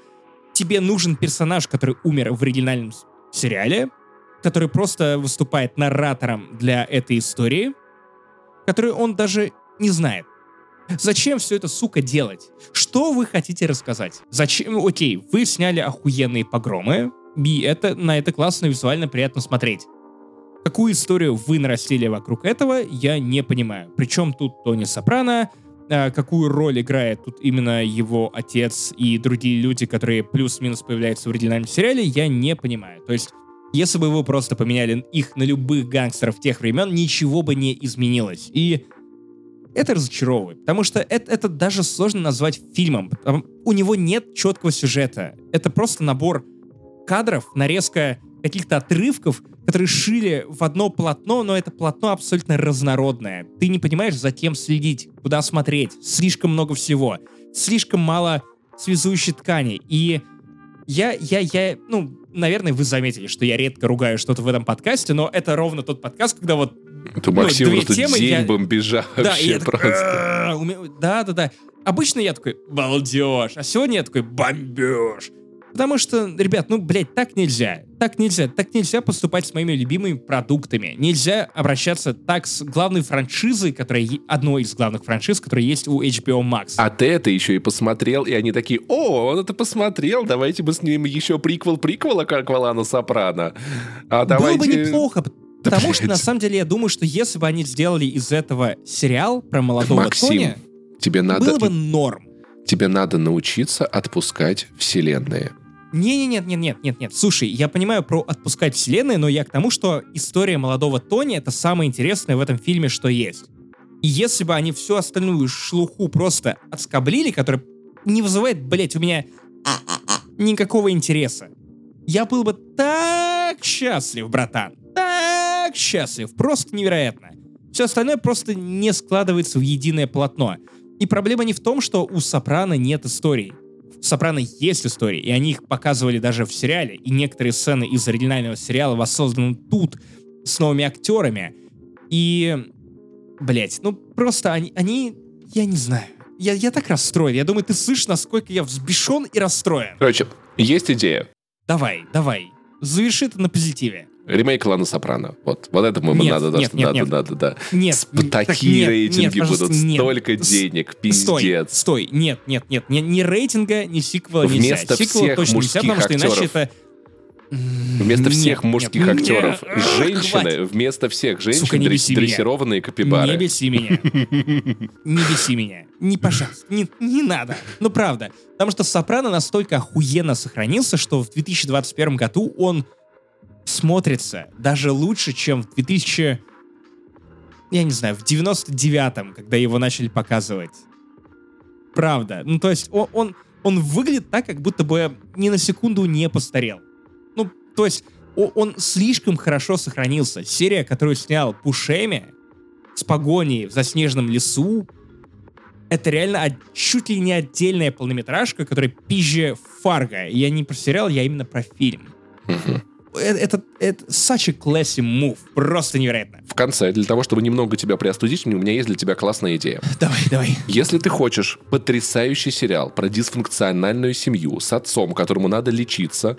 тебе нужен персонаж, который умер в оригинальном сериале, который просто выступает наратором для этой истории, который он даже не знает? Зачем все это, сука, делать? Что вы хотите рассказать? Зачем? Окей, вы сняли охуенные погромы, и это, на это классно, визуально приятно смотреть. Какую историю вы нарастили вокруг этого, я не понимаю. Причем тут Тони Сопрано, а, какую роль играет тут именно его отец и другие люди, которые плюс-минус появляются в оригинальном сериале, я не понимаю. То есть, если бы вы просто поменяли их на любых гангстеров тех времен, ничего бы не изменилось. И это разочаровывает, потому что это, это даже сложно назвать фильмом. У него нет четкого сюжета. Это просто набор кадров, нарезка каких-то отрывков, которые шили в одно полотно, но это полотно абсолютно разнородное. Ты не понимаешь, за кем следить, куда смотреть. Слишком много всего. Слишком мало связующей ткани. И я, я, я, ну, наверное, вы заметили, что я редко ругаю что-то в этом подкасте, но это ровно тот подкаст, когда вот это ну, Максим две темы день я... бомбежа да, вообще я просто. Да, да, да. Обычно я такой, балдеж, а сегодня я такой, бомбеж. Потому что, ребят, ну, блядь, так нельзя. Так нельзя. Так нельзя поступать с моими любимыми продуктами. Нельзя обращаться так с главной франшизой, которая одной из главных франшиз, которая есть у HBO Max. А ты это еще и посмотрел, и они такие, о, он это посмотрел, давайте мы с ним еще приквел приквела, как Валана Сопрано. А давайте... Было бы неплохо, потому что, на самом деле, я думаю, что если бы они сделали из этого сериал про молодого Максим, Тони, тебе надо... было бы норм. Тебе надо научиться отпускать вселенные. Не-не-нет-нет-нет, нет, нет. Слушай, я понимаю про отпускать вселенные, но я к тому, что история молодого Тони — это самое интересное в этом фильме, что есть. И если бы они всю остальную шлуху просто отскоблили, которая не вызывает, блять, у меня никакого интереса, я был бы так счастлив, братан. Так счастлив. Просто невероятно. Все остальное просто не складывается в единое полотно. И проблема не в том, что у Сопрано нет истории. Сопрано есть истории, и они их показывали даже в сериале, и некоторые сцены из оригинального сериала воссозданы тут с новыми актерами. И, блять, ну просто они, они я не знаю, я, я так расстроен. Я думаю, ты слышишь, насколько я взбешен и расстроен. Короче, есть идея. Давай, давай. Заверши это на позитиве. Ремейк клана Сопрано. Вот, вот это мы надо, нет, надо, нет, надо, надо, да. Нет, такие нет, рейтинги нет, будут, нет. столько денег, пиздец. Стой, стой, нет, нет, нет, ни, ни рейтинга, ни сиквела Вместо нельзя. Сиквела всех точно нельзя, потому что актеров. иначе это... Вместо всех нет, мужских нет, актеров, нет, женщины, хватит. вместо всех женщин, Сука, дресс- дрессированные капибары. Не беси меня. Не беси меня. Не, пожалуйста, не, не надо. Ну, правда. Потому что «Сопрано» настолько охуенно сохранился, что в 2021 году он смотрится даже лучше, чем в 2000... Я не знаю, в 99-м, когда его начали показывать. Правда. Ну, то есть он, он, он выглядит так, как будто бы ни на секунду не постарел. Ну, то есть он слишком хорошо сохранился. Серия, которую снял Пушеми с погоней в заснеженном лесу, это реально чуть ли не отдельная полнометражка, которая пизже Фарго. Я не про сериал, я именно про фильм. Это, это, это such a classy move. Просто невероятно. В конце, для того, чтобы немного тебя приостудить, у меня есть для тебя классная идея. Давай, давай. Если ты хочешь потрясающий сериал про дисфункциональную семью с отцом, которому надо лечиться,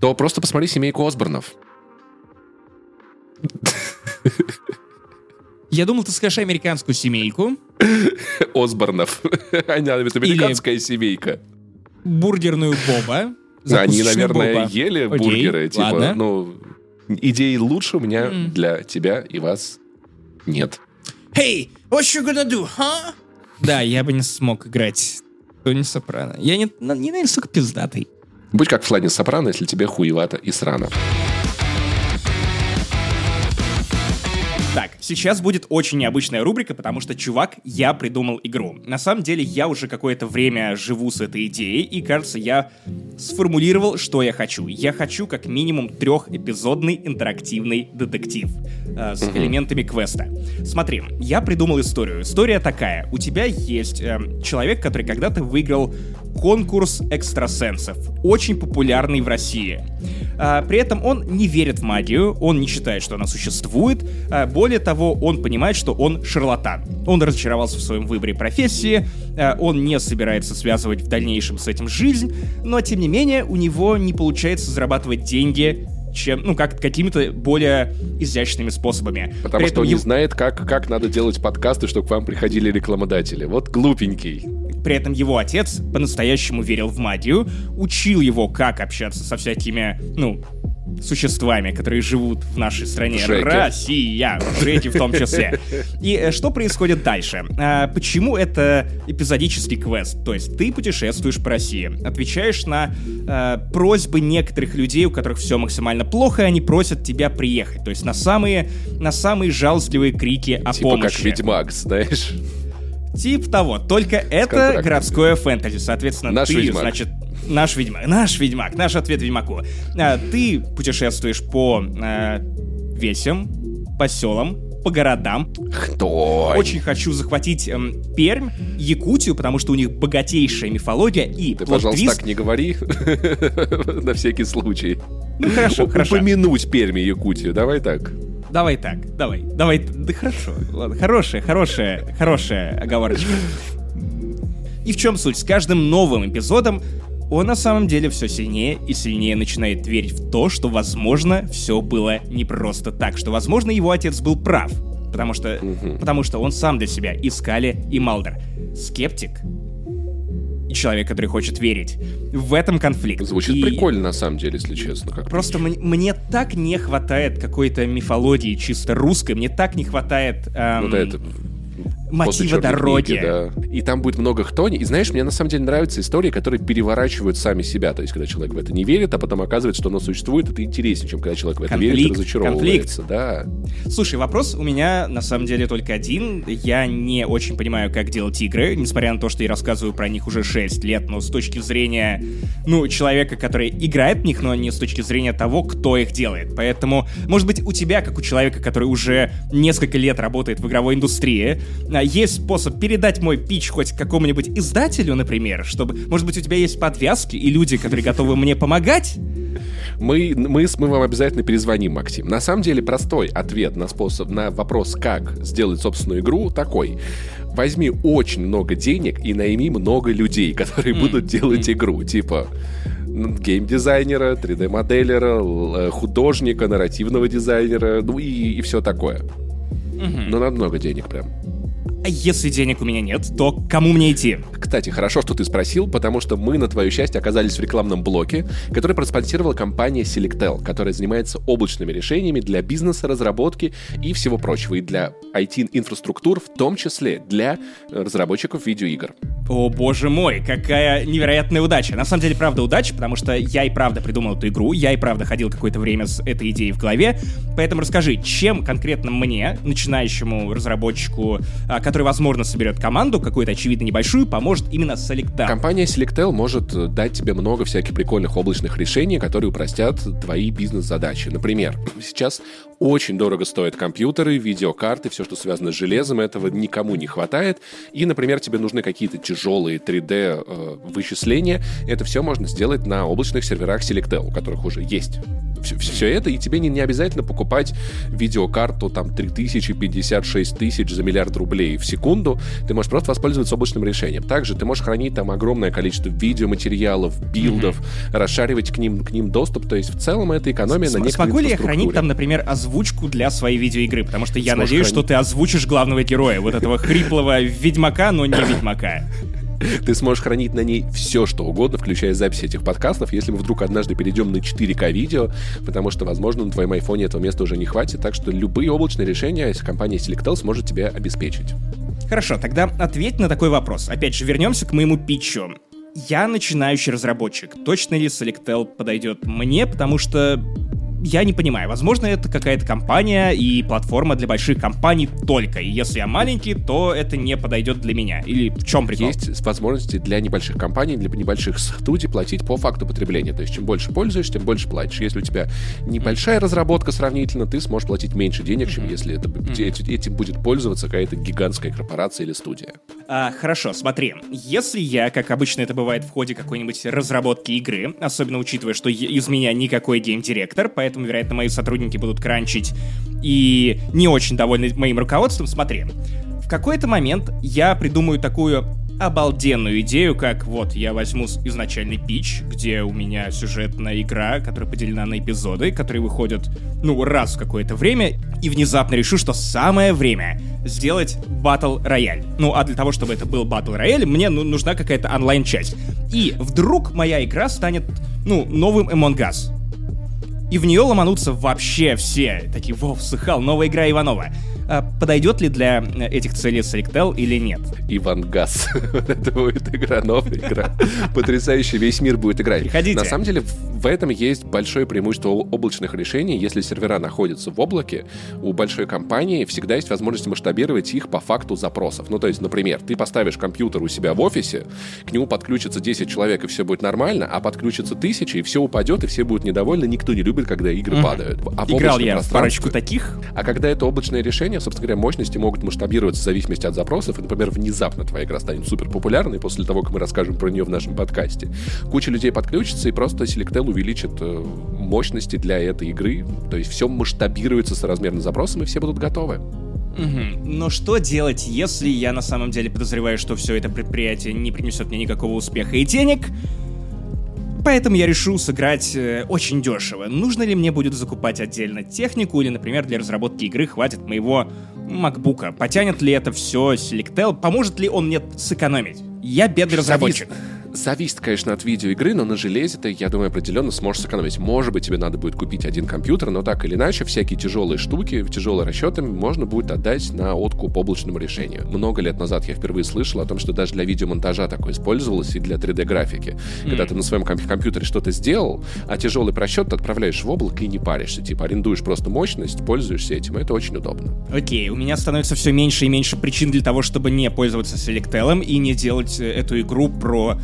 то просто посмотри «Семейку Осборнов». Я думал, ты скажешь американскую семейку, Осборнов. Она это американская семейка. бургерную Боба. Они, наверное, Боба. ели Окей, бургеры. Типа, ладно. ну, идей лучше у меня М. для тебя и вас нет. Hey, what you gonna do, huh? Да, я бы не смог играть Тони Сопрано. Я не, на- не настолько пиздатый. Будь как в Флане Сопрано, если тебе хуевато и срано. Так, сейчас будет очень необычная рубрика, потому что, чувак, я придумал игру. На самом деле, я уже какое-то время живу с этой идеей, и, кажется, я сформулировал, что я хочу. Я хочу как минимум трехэпизодный интерактивный детектив э, с элементами квеста. Смотри, я придумал историю. История такая. У тебя есть эм, человек, который когда-то выиграл конкурс экстрасенсов, очень популярный в России. А, при этом он не верит в магию, он не считает, что она существует. А, более того, он понимает, что он шарлатан. Он разочаровался в своем выборе профессии, а, он не собирается связывать в дальнейшем с этим жизнь, но тем не менее у него не получается зарабатывать деньги чем, ну, как какими-то более изящными способами. Потому При что он не знает, как, как надо делать подкасты, чтобы к вам приходили рекламодатели. Вот глупенький. При этом его отец по-настоящему верил в магию, учил его, как общаться со всякими, ну, существами, которые живут в нашей стране. Жеки. Россия, Жеки в том числе. И э, что происходит дальше? А, почему это эпизодический квест? То есть ты путешествуешь по России, отвечаешь на э, просьбы некоторых людей, у которых все максимально плохо, и они просят тебя приехать. То есть на самые, на самые жалостливые крики о типа помощи. как Ведьмак, знаешь. Тип того, только это городское фэнтези, соответственно, Наш ты, Ведьмак. значит, наш ведьмак, наш ведьмак, наш ответ ведьмаку. А, ты путешествуешь по а, весям, по селам, по городам. Кто? Очень хочу захватить эм, Пермь, Якутию, потому что у них богатейшая мифология и Ты, пожалуйста, так не говори. На всякий случай. Ну хорошо, хорошо. Упомянуть Перми и Якутию. Давай так. Давай так, давай, давай, да хорошо, ладно, хорошая, хорошая, хорошая оговорочка. И в чем суть? С каждым новым эпизодом он на самом деле все сильнее и сильнее начинает верить в то, что, возможно, все было не просто так, что, возможно, его отец был прав. Потому что, потому что он сам для себя искали и Малдер. Скептик и человек, который хочет верить. В этом конфликт. Звучит И- прикольно, на самом деле, если честно. Как Просто м- мне так не хватает какой-то мифологии чисто русской, мне так не хватает эм, Ну да, это мотива «Чёрной дороги. книги», да. И там будет много хтони. И знаешь, мне на самом деле нравятся истории, которые переворачивают сами себя. То есть, когда человек в это не верит, а потом оказывается, что оно существует, это интереснее, чем когда человек в это верит и Конфликт, разочаровывается. Да. Слушай, вопрос у меня на самом деле только один. Я не очень понимаю, как делать игры, несмотря на то, что я рассказываю про них уже 6 лет, но с точки зрения, ну, человека, который играет в них, но не с точки зрения того, кто их делает. Поэтому, может быть, у тебя, как у человека, который уже несколько лет работает в игровой индустрии, есть способ передать мой пич хоть какому-нибудь издателю, например, чтобы, может быть, у тебя есть подвязки и люди, которые готовы мне помогать? Мы, мы, мы вам обязательно перезвоним, Максим. На самом деле простой ответ на, способ, на вопрос, как сделать собственную игру, такой. Возьми очень много денег и найми много людей, которые будут делать игру. Типа геймдизайнера, 3D-моделера, л- э, художника, нарративного дизайнера, ну и, и все такое. Но надо много денег прям. А если денег у меня нет, то к кому мне идти? Кстати, хорошо, что ты спросил, потому что мы, на твое счастье, оказались в рекламном блоке, который проспонсировала компания Selectel, которая занимается облачными решениями для бизнеса, разработки и всего прочего, и для IT-инфраструктур, в том числе для разработчиков видеоигр. О боже мой, какая невероятная удача. На самом деле, правда, удача, потому что я и правда придумал эту игру, я и правда ходил какое-то время с этой идеей в голове. Поэтому расскажи, чем конкретно мне, начинающему разработчику, а, который, возможно, соберет команду, какую-то, очевидно, небольшую, поможет именно Selecta? Компания Selectel может дать тебе много всяких прикольных облачных решений, которые упростят твои бизнес-задачи. Например, сейчас очень дорого стоят компьютеры, видеокарты, все, что связано с железом, этого никому не хватает. И, например, тебе нужны какие-то тяжелые 3D э. Это все можно сделать на облачных серверах Selectel, у которых уже есть все, все это, и тебе не, не обязательно покупать видеокарту там 3056 тысяч за миллиард рублей в секунду. Ты можешь просто воспользоваться облачным решением. Также ты можешь хранить там огромное количество видеоматериалов, билдов, mm-hmm. расшаривать к ним, к ним доступ. То есть в целом это экономия С- на некой Смогу ли я хранить там, например, озвучку для своей видеоигры? Потому что я надеюсь, что ты озвучишь главного героя, вот этого хриплого ведьмака, но не ведьмака. Ты сможешь хранить на ней все, что угодно, включая записи этих подкастов, если мы вдруг однажды перейдем на 4К видео, потому что, возможно, на твоем айфоне этого места уже не хватит, так что любые облачные решения компания Selectel сможет тебе обеспечить. Хорошо, тогда ответь на такой вопрос. Опять же, вернемся к моему питчу. Я начинающий разработчик. Точно ли Selectel подойдет мне, потому что я не понимаю. Возможно, это какая-то компания и платформа для больших компаний только. И если я маленький, то это не подойдет для меня. Или в чем прикол? Есть возможности для небольших компаний, для небольших студий платить по факту потребления. То есть, чем больше пользуешься, тем больше платишь. Если у тебя небольшая разработка сравнительно, ты сможешь платить меньше денег, чем если это, этим будет пользоваться какая-то гигантская корпорация или студия. А, хорошо, смотри. Если я, как обычно это бывает в ходе какой-нибудь разработки игры, особенно учитывая, что из меня никакой гейм-директор, поэтому поэтому, вероятно, мои сотрудники будут кранчить и не очень довольны моим руководством. Смотри, в какой-то момент я придумаю такую обалденную идею, как вот я возьму изначальный пич, где у меня сюжетная игра, которая поделена на эпизоды, которые выходят, ну, раз в какое-то время, и внезапно решу, что самое время сделать батл рояль. Ну, а для того, чтобы это был батл рояль, мне ну, нужна какая-то онлайн-часть. И вдруг моя игра станет, ну, новым Among Us и в нее ломанутся вообще все. Такие, вов, сыхал, новая игра Иванова. А подойдет ли для э, этих целей Selectel или нет? Иван Газ. Это будет игра, новая игра. Потрясающе, весь мир будет играть. Приходите. На самом деле, в этом есть большое преимущество облачных решений. Если сервера находятся в облаке, у большой компании всегда есть возможность масштабировать их по факту запросов. Ну, то есть, например, ты поставишь компьютер у себя в офисе, к нему подключится 10 человек, и все будет нормально, а подключится тысяча, и все упадет, и все будут недовольны. Никто не любит, когда игры mm-hmm. падают. А Играл я в парочку таких. А когда это облачное решение, собственно говоря, мощности могут масштабироваться в зависимости от запросов, и, например, внезапно твоя игра станет супер популярной после того, как мы расскажем про нее в нашем подкасте. Куча людей подключится, и просто Selectel увеличит э, мощности для этой игры. То есть все масштабируется с размерным запросом, и все будут готовы. Угу. Но что делать, если я на самом деле подозреваю, что все это предприятие не принесет мне никакого успеха и денег? Поэтому я решу сыграть э, очень дешево. Нужно ли мне будет закупать отдельно технику или, например, для разработки игры хватит моего макбука? Потянет ли это все Selectel? Поможет ли он мне сэкономить? Я бедный разработчик. Зависит конечно, от видеоигры, но на железе ты, я думаю, определенно сможешь сэкономить. Может быть, тебе надо будет купить один компьютер, но так или иначе, всякие тяжелые штуки, тяжелые расчеты можно будет отдать на откуп облачному решению. Много лет назад я впервые слышал о том, что даже для видеомонтажа такое использовалось и для 3D-графики. Mm. Когда ты на своем компьютере что-то сделал, а тяжелый просчет ты отправляешь в облако и не паришься. Типа арендуешь просто мощность, пользуешься этим. Это очень удобно. Окей, okay, у меня становится все меньше и меньше причин для того, чтобы не пользоваться Selectel и не делать э, эту игру про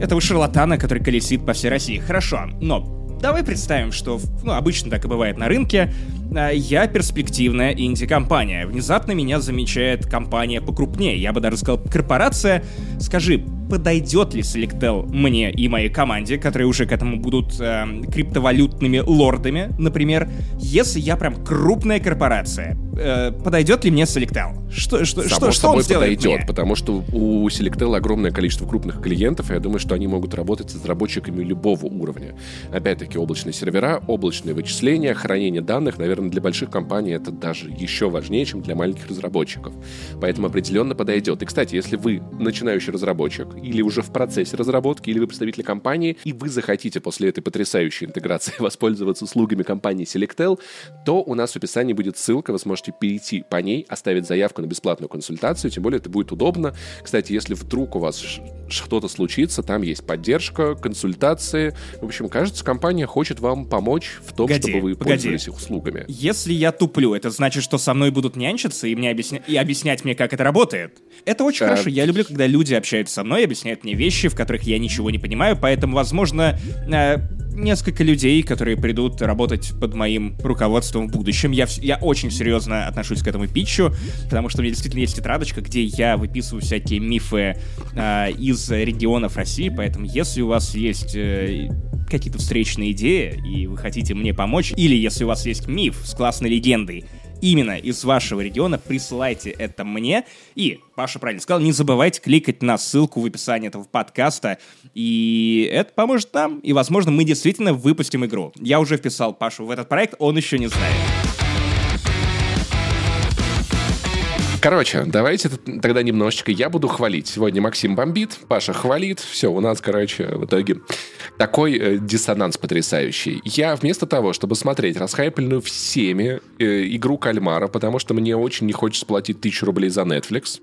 этого шарлатана, который колесит по всей России. Хорошо, но давай представим, что ну, обычно так и бывает на рынке. А, я перспективная инди-компания. Внезапно меня замечает компания покрупнее. Я бы даже сказал корпорация. Скажи, подойдет ли Selectel мне и моей команде, которые уже к этому будут э, криптовалютными лордами, например, если я прям крупная корпорация, э, подойдет ли мне Selectel? Что, что, Само что, что он подойдет, мне? потому что у Selectel огромное количество крупных клиентов, и я думаю, что они могут работать с разработчиками любого уровня. Опять-таки, облачные сервера, облачные вычисления, хранение данных, наверное, для больших компаний это даже еще важнее, чем для маленьких разработчиков. Поэтому определенно подойдет. И, кстати, если вы начинающий разработчик, или уже в процессе разработки, или вы представитель компании, и вы захотите после этой потрясающей интеграции воспользоваться услугами компании Selectel, то у нас в описании будет ссылка, вы сможете перейти по ней, оставить заявку на бесплатную консультацию, тем более это будет удобно. Кстати, если вдруг у вас что-то случится, там есть поддержка, консультации. В общем, кажется, компания хочет вам помочь в том, погоди, чтобы вы погоди. пользовались их услугами. Если я туплю, это значит, что со мной будут нянчиться и, мне объясня... и объяснять мне, как это работает? Это очень а... хорошо. Я люблю, когда люди общаются со мной, объясняют мне вещи, в которых я ничего не понимаю, поэтому, возможно, э, несколько людей, которые придут работать под моим руководством в будущем. Я, я очень серьезно отношусь к этому питчу, потому что у меня действительно есть тетрадочка, где я выписываю всякие мифы э, из регионов России, поэтому если у вас есть э, какие-то встречные идеи, и вы хотите мне помочь, или если у вас есть миф с классной легендой, именно из вашего региона, присылайте это мне. И, Паша правильно сказал, не забывайте кликать на ссылку в описании этого подкаста, и это поможет нам, и, возможно, мы действительно выпустим игру. Я уже вписал Пашу в этот проект, он еще не знает. Короче, давайте тогда немножечко я буду хвалить. Сегодня Максим бомбит, Паша хвалит. Все, у нас, короче, в итоге такой э, диссонанс потрясающий. Я вместо того, чтобы смотреть расхайпленную всеми э, игру Кальмара, потому что мне очень не хочется платить тысячу рублей за Netflix,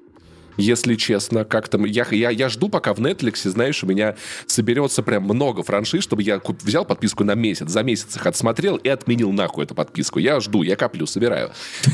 если честно. Как-то я, я, я жду, пока в Netflix, знаешь, у меня соберется прям много франшиз, чтобы я куп, взял подписку на месяц, за месяц их отсмотрел и отменил нахуй эту подписку. Я жду, я коплю, собираю.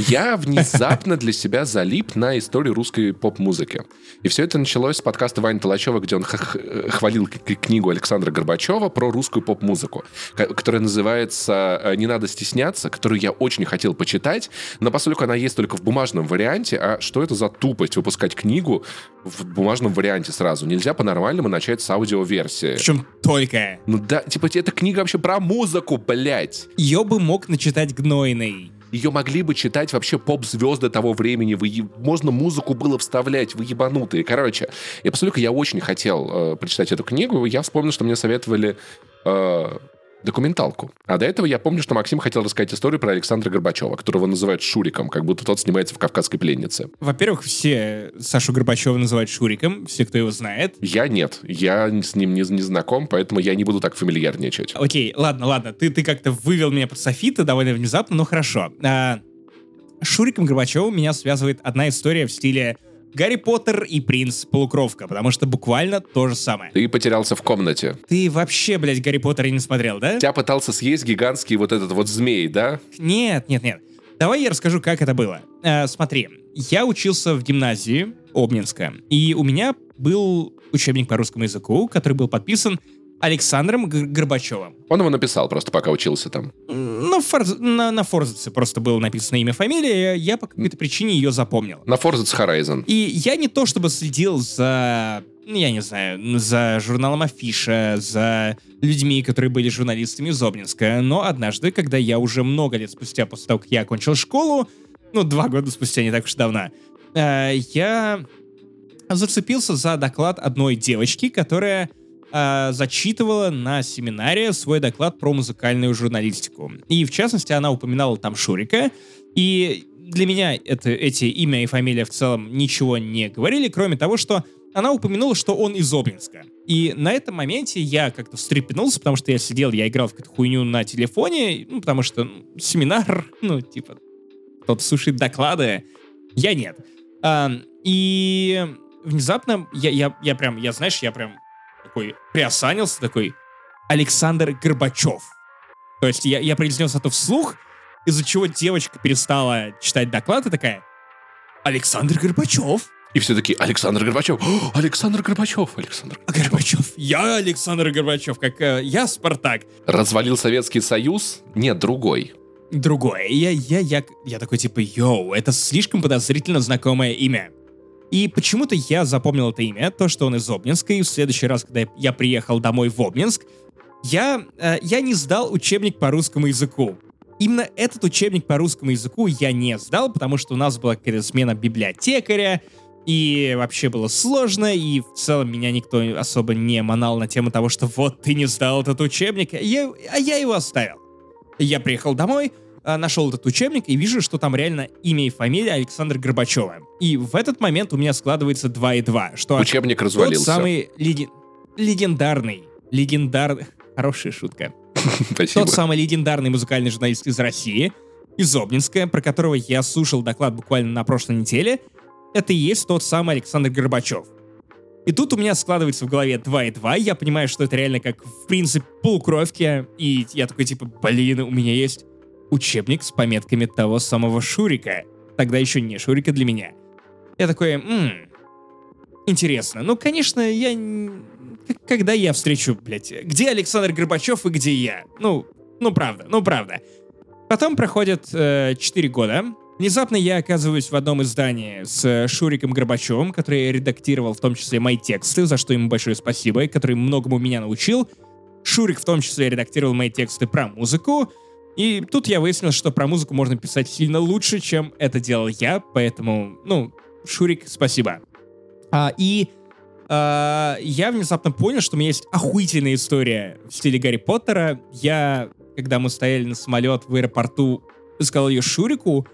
Я внезапно для себя залип на историю русской поп-музыки. И все это началось с подкаста Вани Толачева, где он хвалил книгу Александра Горбачева про русскую поп-музыку, которая называется э, «Не надо стесняться», которую я очень хотел почитать, но поскольку она есть только в бумажном варианте, а что это за тупость выпускать книгу книгу в бумажном варианте сразу. Нельзя по-нормальному начать с аудиоверсии. Причем только. Ну да, типа, эта книга вообще про музыку, блядь. Ее бы мог начитать гнойный ее могли бы читать вообще поп-звезды того времени. Вы, можно музыку было вставлять, вы ебанутые. Короче, и поскольку я очень хотел э, прочитать эту книгу, я вспомнил, что мне советовали э, документалку. А до этого я помню, что Максим хотел рассказать историю про Александра Горбачева, которого называют Шуриком, как будто тот снимается в «Кавказской пленнице». Во-первых, все Сашу Горбачева называют Шуриком, все, кто его знает. Я нет. Я с ним не, не знаком, поэтому я не буду так фамильярничать. Окей, ладно, ладно. Ты, ты как-то вывел меня под софита довольно внезапно, но хорошо. А, Шуриком Горбачевым меня связывает одна история в стиле Гарри Поттер и принц Полукровка, потому что буквально то же самое. Ты потерялся в комнате. Ты вообще, блядь, Гарри Поттера не смотрел, да? Тебя пытался съесть гигантский вот этот вот змей, да? Нет, нет, нет. Давай я расскажу, как это было. Э, смотри, я учился в гимназии Обнинска, и у меня был учебник по русскому языку, который был подписан Александром Горбачевым. Он его написал просто, пока учился там. На, форз... на, на Форзаце просто было написано имя, фамилия, я по какой-то причине ее запомнил. На Форзац Horizon. И я не то чтобы следил за, ну, я не знаю, за журналом Афиша, за людьми, которые были журналистами из Обнинска, но однажды, когда я уже много лет спустя, после того, как я окончил школу, ну, два года спустя, не так уж давно, э, я зацепился за доклад одной девочки, которая э, зачитывала на семинаре свой доклад про музыкальную журналистику. И, в частности, она упоминала там Шурика. И для меня это, эти имя и фамилия в целом ничего не говорили, кроме того, что она упомянула, что он из Обнинска. И на этом моменте я как-то встрепенулся, потому что я сидел, я играл в какую-то хуйню на телефоне, ну, потому что ну, семинар, ну, типа, тот слушает доклады, я нет. А, и внезапно я, я, я прям, я, знаешь, я прям такой приосанился, такой Александр Горбачев. То есть я, я произнес это вслух, из-за чего девочка перестала читать доклад и такая Александр Горбачев. И все таки Александр Горбачев, Александр Горбачев, Александр Горбачев. Горбачев. Я Александр Горбачев, как э, я Спартак. Развалил Советский Союз? Нет, другой. Другой. Я, я, я, я такой типа, йоу, это слишком подозрительно знакомое имя. И почему-то я запомнил это имя, то, что он из Обнинска, и в следующий раз, когда я приехал домой в Обнинск, я, э, я не сдал учебник по русскому языку. Именно этот учебник по русскому языку я не сдал, потому что у нас была какая-то смена библиотекаря, и вообще было сложно, и в целом меня никто особо не манал на тему того, что вот ты не сдал этот учебник, я, а я его оставил. Я приехал домой, нашел этот учебник и вижу, что там реально имя и фамилия Александра Горбачева. И в этот момент у меня складывается 2 и 2, что... Учебник развалился. Тот самый леги... легендарный, легендарный... Хорошая шутка. Спасибо. Тот самый легендарный музыкальный журналист из России, из Обнинска, про которого я слушал доклад буквально на прошлой неделе, это и есть тот самый Александр Горбачев. И тут у меня складывается в голове 2 и 2, я понимаю, что это реально как, в принципе, полукровки, и я такой, типа, блин, у меня есть учебник с пометками того самого Шурика. Тогда еще не Шурика для меня. Я такой, ммм, интересно. Ну, конечно, я когда я встречу, блядь, где Александр Горбачев и где я? Ну, ну правда, ну правда. Потом проходят э, 4 года. Внезапно я оказываюсь в одном из зданий с Шуриком Горбачевым, который редактировал в том числе мои тексты, за что ему большое спасибо, и который многому меня научил. Шурик в том числе редактировал мои тексты про музыку. И тут я выяснил, что про музыку можно писать сильно лучше, чем это делал я, поэтому, ну, Шурик, спасибо. А, и а, я внезапно понял, что у меня есть охуительная история в стиле Гарри Поттера. Я, когда мы стояли на самолет в аэропорту, сказал ее Шурику.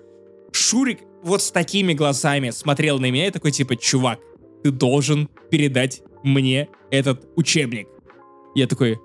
Шурик вот с такими глазами смотрел на меня и такой типа, чувак, ты должен передать мне этот учебник. Я такой,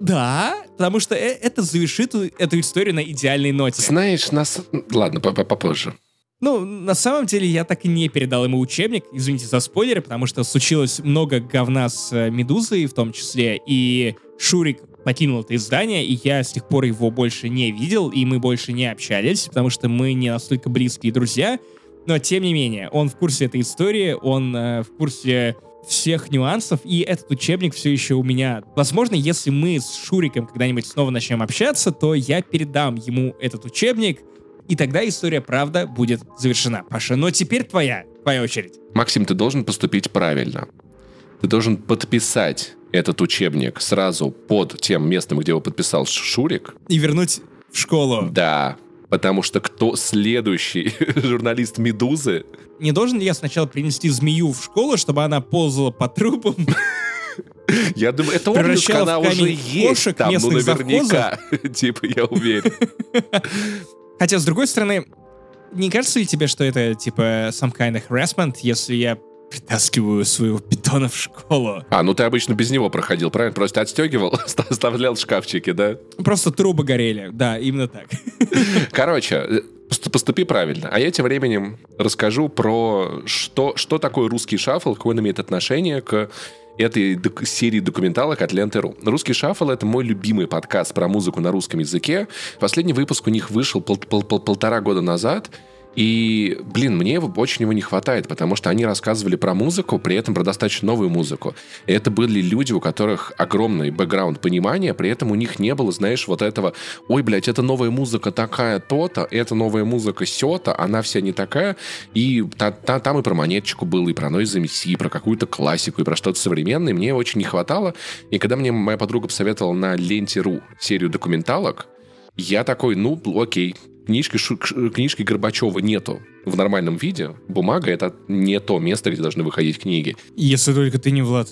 да, потому что э, это завершит эту историю на идеальной ноте. Знаешь, нас... Ладно, попозже. Ну, на самом деле, я так и не передал ему учебник, извините за спойлеры, потому что случилось много говна с э, Медузой в том числе, и Шурик покинул это издание, и я с тех пор его больше не видел, и мы больше не общались, потому что мы не настолько близкие друзья, но тем не менее, он в курсе этой истории, он э, в курсе всех нюансов, и этот учебник все еще у меня. Возможно, если мы с Шуриком когда-нибудь снова начнем общаться, то я передам ему этот учебник, и тогда история правда будет завершена. Паша, но теперь твоя, твоя очередь. Максим, ты должен поступить правильно. Ты должен подписать этот учебник сразу под тем местом, где его подписал Шурик. И вернуть в школу. Да, потому что кто следующий журналист «Медузы»? Не должен ли я сначала принести змею в школу, чтобы она ползала по трупам? Я думаю, это облако, она уже есть там, ну наверняка. типа, я уверен. Хотя, с другой стороны, не кажется ли тебе, что это, типа, some kind of harassment, если я притаскиваю своего питона в школу. А, ну ты обычно без него проходил, правильно? Просто отстегивал, оставлял в шкафчике, да? Просто трубы горели, да, именно так. Короче, э, поступи правильно. А я тем временем расскажу про что, что такое русский шаффл, какое он имеет отношение к этой док- серии документалок от Ленты.ру. «Русский шаффл» — это мой любимый подкаст про музыку на русском языке. Последний выпуск у них вышел пол- пол- пол- полтора года назад — и, блин, мне очень его не хватает, потому что они рассказывали про музыку, при этом про достаточно новую музыку. И это были люди, у которых огромный бэкграунд понимания, при этом у них не было, знаешь, вот этого, ой, блядь, это новая музыка такая то-то, это новая музыка сё-то, она вся не такая. И та, та, там и про монеточку было, и про Noise MC, и про какую-то классику, и про что-то современное. Мне очень не хватало. И когда мне моя подруга посоветовала на Ленте.ру серию документалок, я такой, ну, окей, книжки, книжки Горбачева нету в нормальном виде. Бумага — это не то место, где должны выходить книги. Если только ты не Влад.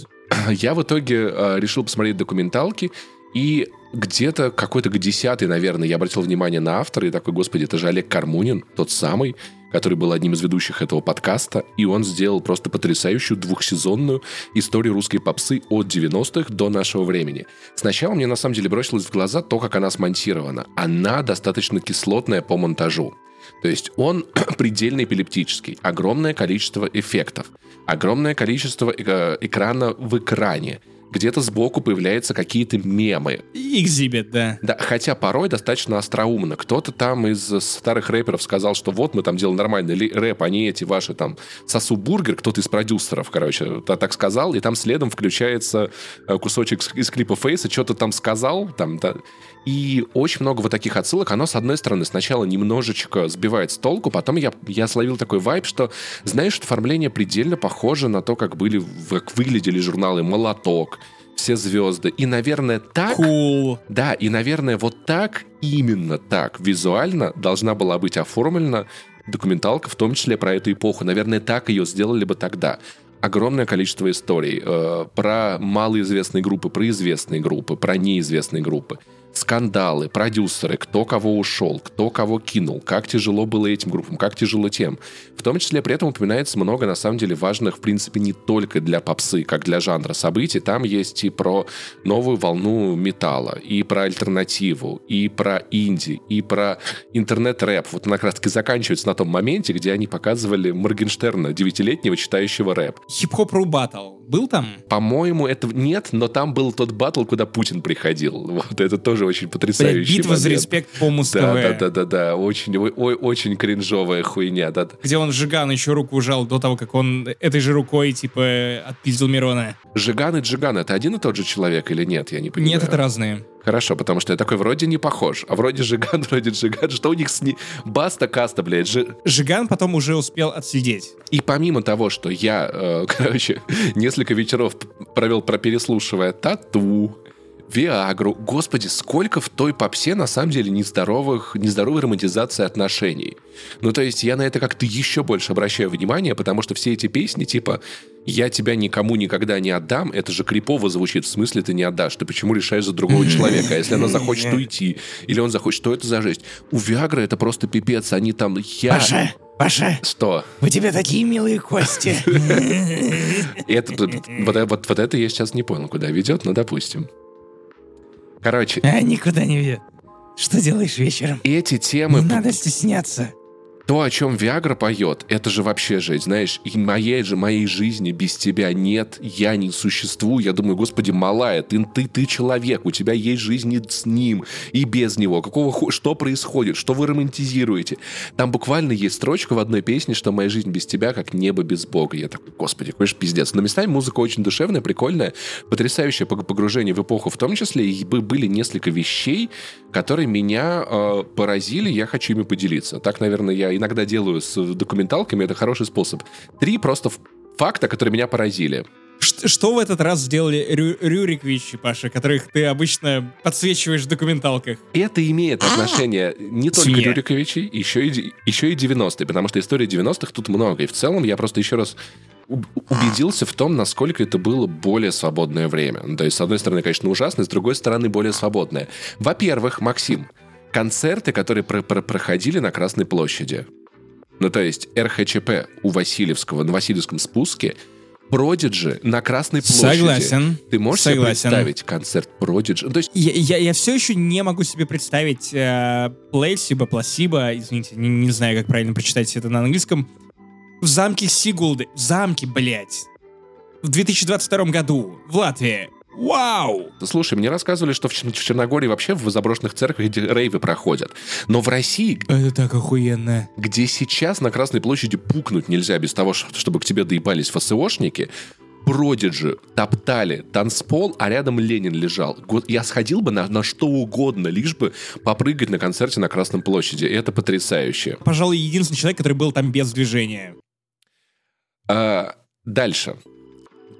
Я в итоге э, решил посмотреть документалки, и где-то какой-то к десятый, наверное, я обратил внимание на автора и такой, господи, это же Олег Кармунин, тот самый, который был одним из ведущих этого подкаста, и он сделал просто потрясающую двухсезонную историю русской попсы от 90-х до нашего времени. Сначала мне на самом деле бросилось в глаза то, как она смонтирована. Она достаточно кислотная по монтажу. То есть он предельно эпилептический, огромное количество эффектов, огромное количество э, экрана в экране, где-то сбоку появляются какие-то мемы. Экзибит, да. Да, хотя порой достаточно остроумно. Кто-то там из старых рэперов сказал, что вот мы там делаем нормальный рэп, а не эти ваши там сосу бургер, кто-то из продюсеров, короче, так сказал, и там следом включается э, кусочек из клипа Фейса, что-то там сказал, там, да, и очень много вот таких отсылок, оно, с одной стороны, сначала немножечко сбивает с толку, потом я, я словил такой вайб, что, знаешь, оформление предельно похоже на то, как, были, как выглядели журналы «Молоток», все звезды. И, наверное, так... Cool. Да, и, наверное, вот так, именно так, визуально должна была быть оформлена документалка, в том числе про эту эпоху. Наверное, так ее сделали бы тогда огромное количество историй э, про малоизвестные группы, про известные группы, про неизвестные группы скандалы, продюсеры, кто кого ушел, кто кого кинул, как тяжело было этим группам, как тяжело тем. В том числе при этом упоминается много, на самом деле, важных, в принципе, не только для попсы, как для жанра событий. Там есть и про новую волну металла, и про альтернативу, и про инди, и про интернет-рэп. Вот она как раз-таки заканчивается на том моменте, где они показывали Моргенштерна, девятилетнего, читающего рэп. Хип-хоп ру батл был там? По-моему, это нет, но там был тот батл, куда Путин приходил. Вот это тоже тоже очень потрясающий Битва за момент. респект по муз Да, да, да, да, да, очень, ой, очень кринжовая хуйня, да. Где он Жигану еще руку жал до того, как он этой же рукой, типа, отпиздил Мирона. Жиган и Джиган это один и тот же человек или нет? Я не понимаю. Нет, это разные. Хорошо, потому что я такой вроде не похож, а вроде Жиган, вроде Джиган. Что у них с... ни- Баста, каста, блядь. Жи- Жиган потом уже успел отсидеть. И помимо того, что я, э, короче, несколько вечеров провел про переслушивая тату, Виагру. Господи, сколько в той попсе на самом деле нездоровых, нездоровой романтизации отношений. Ну, то есть я на это как-то еще больше обращаю внимание, потому что все эти песни, типа «Я тебя никому никогда не отдам», это же крипово звучит, в смысле ты не отдашь, ты почему решаешь за другого человека? А если она захочет уйти, или он захочет, что это за жесть? У Виагры это просто пипец, они там «Я...» Паша, Паша, Что? у тебя такие милые кости. Это, вот, вот, вот это я сейчас не понял, куда ведет, но допустим. Короче, А, никуда не ведет. Что делаешь вечером? эти темы, Не надо стесняться. То, о чем Виагра поет, это же вообще жесть, знаешь, и моей же, моей жизни без тебя нет, я не существую, я думаю, господи, малая, ты, ты, ты человек, у тебя есть жизнь и с ним, и без него, какого что происходит, что вы романтизируете. Там буквально есть строчка в одной песне, что моя жизнь без тебя, как небо без Бога. Я такой, господи, какой же пиздец. Но местами музыка очень душевная, прикольная, потрясающее пог- погружение в эпоху в том числе, и бы- были несколько вещей, которые меня э, поразили, я хочу ими поделиться. Так, наверное, я иногда делаю с документалками, это хороший способ. Три просто факта, которые меня поразили. Что в этот раз сделали Рю- Рюриковичи, Паша, которых ты обычно подсвечиваешь в документалках? Это имеет отношение не только Свинья. Рюриковичей, еще и, еще и 90-е, потому что истории 90-х тут много. И в целом я просто еще раз уб- убедился в том, насколько это было более свободное время. То есть, с одной стороны, конечно, ужасно, с другой стороны, более свободное. Во-первых, Максим, концерты, которые про- про- проходили на Красной площади. Ну, то есть, РХЧП у Васильевского на Васильевском спуске, Продиджи на Красной площади. Согласен. Ты можешь себе Согласен. представить концерт Продиджи? Ну, То есть, Я, я, я все еще не могу себе представить э, плейсиба, пласиба, извините, не, не знаю, как правильно прочитать это на английском, в замке Сигулды, в замке, блядь, в 2022 году, в Латвии. Вау! Слушай, мне рассказывали, что в, Чер- в Черногории вообще в заброшенных церквях рейвы проходят. Но в России, Это так охуенно. где сейчас на Красной площади пукнуть нельзя без того, чтобы к тебе доебались ФСОшники, Продиджи топтали танцпол, а рядом Ленин лежал. Я сходил бы на, на что угодно, лишь бы попрыгать на концерте на Красной площади. И это потрясающе. Пожалуй, единственный человек, который был там без движения. А, дальше.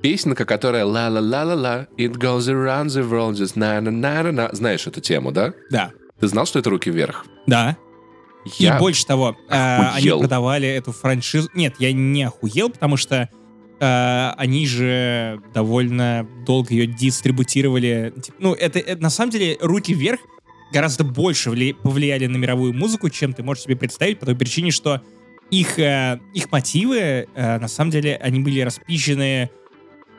Песенка, которая ла-ла-ла-ла-ла, it goes around the world, just на-на-на-на-на. Знаешь эту тему, да? Да. Ты знал, что это руки вверх? Да. Я И больше того, э, они продавали эту франшизу. Нет, я не охуел, потому что э, они же довольно долго ее дистрибутировали. Ну, это, это на самом деле руки вверх гораздо больше вли- повлияли на мировую музыку, чем ты можешь себе представить, по той причине, что их, э, их мотивы, э, на самом деле, они были распищены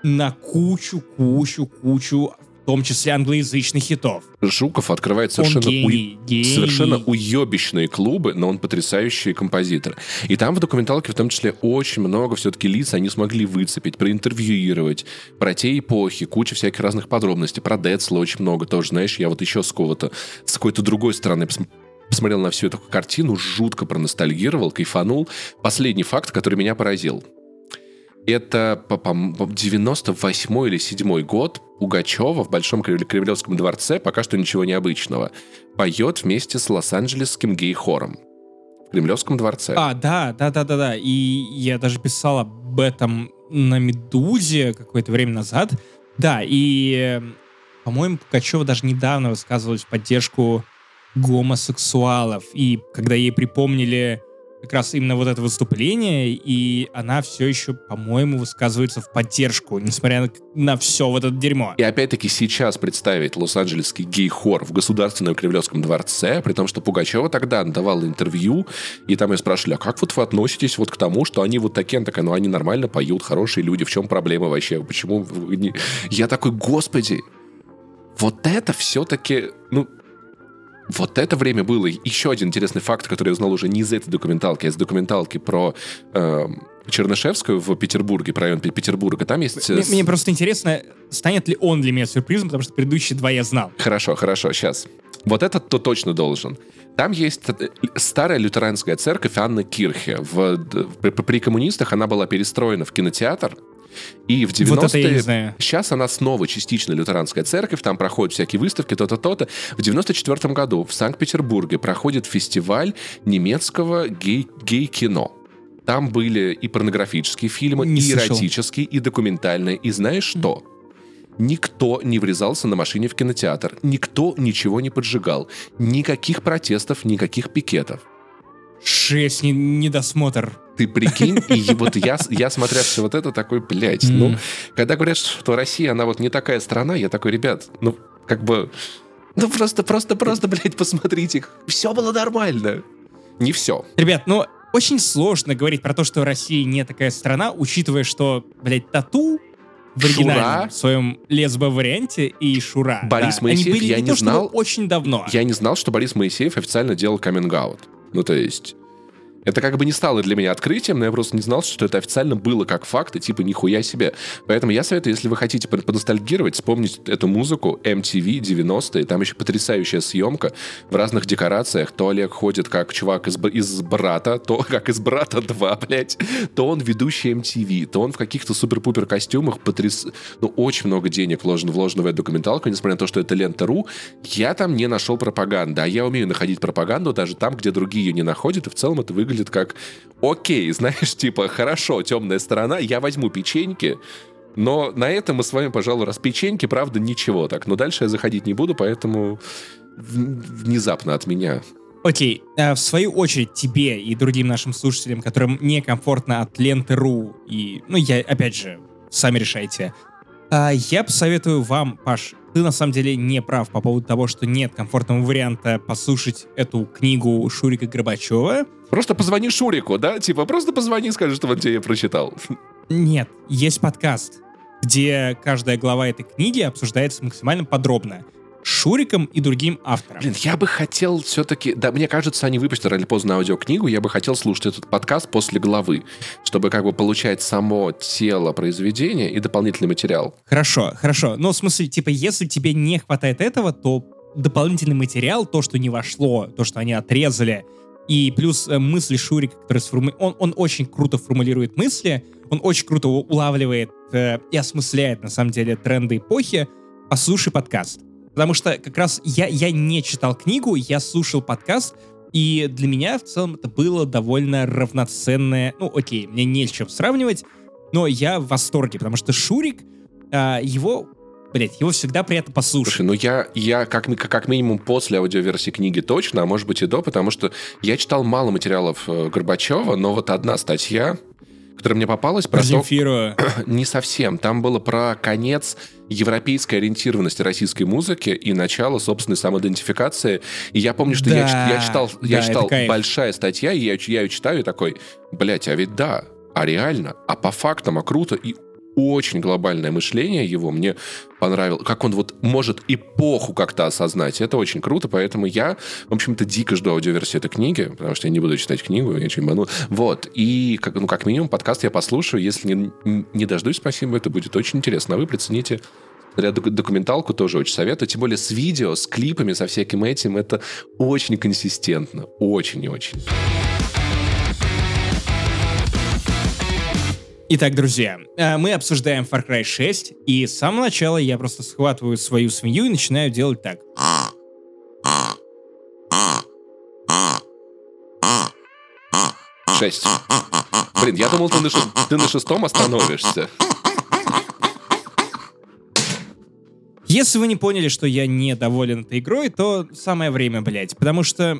на кучу, кучу, кучу, в том числе англоязычных хитов. Жуков открывает совершенно, гений, гений. совершенно уебищные клубы, но он потрясающий композитор. И там в документалке в том числе очень много все-таки лиц они смогли выцепить, проинтервьюировать, про те эпохи, куча всяких разных подробностей. Про Децла очень много тоже, знаешь, я вот еще с какого-то, с какой-то другой стороны пос- посмотрел на всю эту картину, жутко проностальгировал, кайфанул. Последний факт, который меня поразил. Это по- по- по- 98 или 7 год Пугачева в Большом Кремле- Кремлевском дворце, пока что ничего необычного, поет вместе с Лос-Анджелесским гей-хором в Кремлевском дворце. А, да, да, да, да, да. И я даже писал об этом на Медузе какое-то время назад. Да, и, э, по-моему, Пугачева даже недавно высказывалась в поддержку гомосексуалов. И когда ей припомнили как раз именно вот это выступление, и она все еще, по-моему, высказывается в поддержку, несмотря на, на все вот это дерьмо. И опять-таки сейчас представить Лос-Анджелесский гей-хор в Государственном Кремлевском дворце, при том, что Пугачева тогда давала интервью, и там ее спрашивали, а как вот вы относитесь вот к тому, что они вот такие? Такая, ну они нормально поют, хорошие люди, в чем проблема вообще? Почему. Я такой, господи, вот это все-таки, ну, вот это время было. Еще один интересный факт, который я узнал уже не из этой документалки, а из документалки про э, Чернышевскую в Петербурге, про район Петербурга. Там есть... Мне, мне просто интересно, станет ли он для меня сюрпризом, потому что предыдущие два я знал. Хорошо, хорошо, сейчас. Вот этот то точно должен. Там есть старая лютеранская церковь Анны Кирхе. В, при, при коммунистах она была перестроена в кинотеатр, и в 90-е... Вот я не знаю. Сейчас она снова частично лютеранская церковь, там проходят всякие выставки, то-то, то-то. В 94 году в Санкт-Петербурге проходит фестиваль немецкого гей- гей-кино. Там были и порнографические фильмы, не и слышал. эротические, и документальные. И знаешь что? Никто не врезался на машине в кинотеатр. Никто ничего не поджигал. Никаких протестов, никаких пикетов. Шесть, не, недосмотр. Ты прикинь, и вот я, я смотря все вот это такой, блядь, mm. ну, когда говорят, что Россия, она вот не такая страна, я такой, ребят, ну, как бы, ну, просто, просто, просто, блядь, посмотрите, все было нормально. Не все. Ребят, ну, очень сложно говорить про то, что Россия не такая страна, учитывая, что, блядь, тату в оригинальном Шура? своем лесбо-варианте и Шура. Борис да. Моисеев, Они были я не, не то, знал. Очень давно. Я не знал, что Борис Моисеев официально делал каминг-аут. Ну, то есть... Это как бы не стало для меня открытием, но я просто не знал, что это официально было как факт, и типа нихуя себе. Поэтому я советую, если вы хотите поностальгировать, вспомнить эту музыку MTV 90-е, там еще потрясающая съемка в разных декорациях. То Олег ходит как чувак из, из брата, то как из брата 2, блядь, то он ведущий MTV, то он в каких-то супер-пупер костюмах потряс... Ну, очень много денег вложено, вложено в эту документалку, несмотря на то, что это лента.ру, я там не нашел пропаганды, а я умею находить пропаганду даже там, где другие ее не находят, и в целом это выглядит выглядит как окей, знаешь, типа, хорошо, темная сторона, я возьму печеньки, но на этом мы с вами, пожалуй, раз печеньки, правда, ничего так. Но дальше я заходить не буду, поэтому внезапно от меня. Окей, а в свою очередь тебе и другим нашим слушателям, которым некомфортно от ленты.ру и, ну, я, опять же, сами решайте, а, я посоветую вам, Паш, ты на самом деле не прав по поводу того, что нет комфортного варианта послушать эту книгу Шурика Горбачева. Просто позвони Шурику, да? Типа, просто позвони, скажи, что он тебе я прочитал. Нет, есть подкаст, где каждая глава этой книги обсуждается максимально подробно. Шуриком и другим автором. Блин, я бы хотел все-таки... Да, мне кажется, они выпустят рано или поздно аудиокнигу. Я бы хотел слушать этот подкаст после главы, чтобы как бы получать само тело произведения и дополнительный материал. Хорошо, хорошо. Но в смысле, типа, если тебе не хватает этого, то дополнительный материал, то, что не вошло, то, что они отрезали, и плюс э, мысли Шурика, который сформи... он, он очень круто формулирует мысли, он очень круто улавливает э, и осмысляет, на самом деле, тренды эпохи. Послушай подкаст. Потому что как раз я, я не читал книгу, я слушал подкаст, и для меня в целом это было довольно равноценное... Ну, окей, мне не с чем сравнивать, но я в восторге, потому что Шурик, а, его Блять, его всегда приятно послушать. Слушай, ну я, я как, как минимум после аудиоверсии книги точно, а может быть и до, потому что я читал мало материалов э, Горбачева, но вот одна статья, которая мне попалась про, про то... Не совсем. Там было про конец европейской ориентированности российской музыки и начало собственной самоидентификации. И я помню, что да, я, я читал, да, я читал большая статья, и я, я ее читаю и такой, блядь, а ведь да, а реально, а по фактам, а круто, и очень глобальное мышление его мне понравилось. Как он вот может эпоху как-то осознать. Это очень круто, поэтому я, в общем-то, дико жду аудиоверсию этой книги, потому что я не буду читать книгу, я чеману. Вот. И, как, ну, как минимум, подкаст я послушаю. Если не, не дождусь, спасибо, это будет очень интересно. А вы прицените документалку тоже очень советую. Тем более с видео, с клипами, со всяким этим. Это очень консистентно. Очень и очень. Итак, друзья, э, мы обсуждаем Far Cry 6, и с самого начала я просто схватываю свою свинью и начинаю делать так. Шесть. Блин, я думал, ты на, ши... ты на шестом остановишься. Если вы не поняли, что я недоволен этой игрой, то самое время, блядь, потому что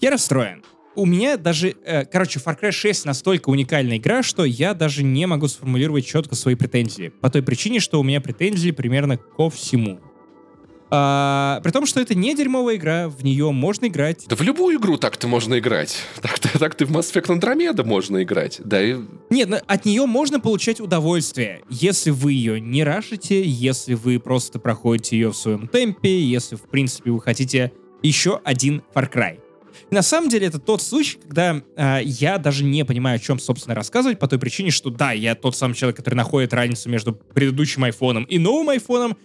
я расстроен у меня даже, э, короче, Far Cry 6 настолько уникальная игра, что я даже не могу сформулировать четко свои претензии. По той причине, что у меня претензии примерно ко всему. А, при том, что это не дерьмовая игра, в нее можно играть. Да в любую игру так-то можно играть. Так-то так ты в Mass Effect Andromeda можно играть. Да и... Нет, ну, от нее можно получать удовольствие, если вы ее не рашите, если вы просто проходите ее в своем темпе, если, в принципе, вы хотите еще один Far Cry. На самом деле это тот случай, когда э, я даже не понимаю, о чем, собственно, рассказывать, по той причине, что да, я тот самый человек, который находит разницу между предыдущим айфоном и новым айфоном,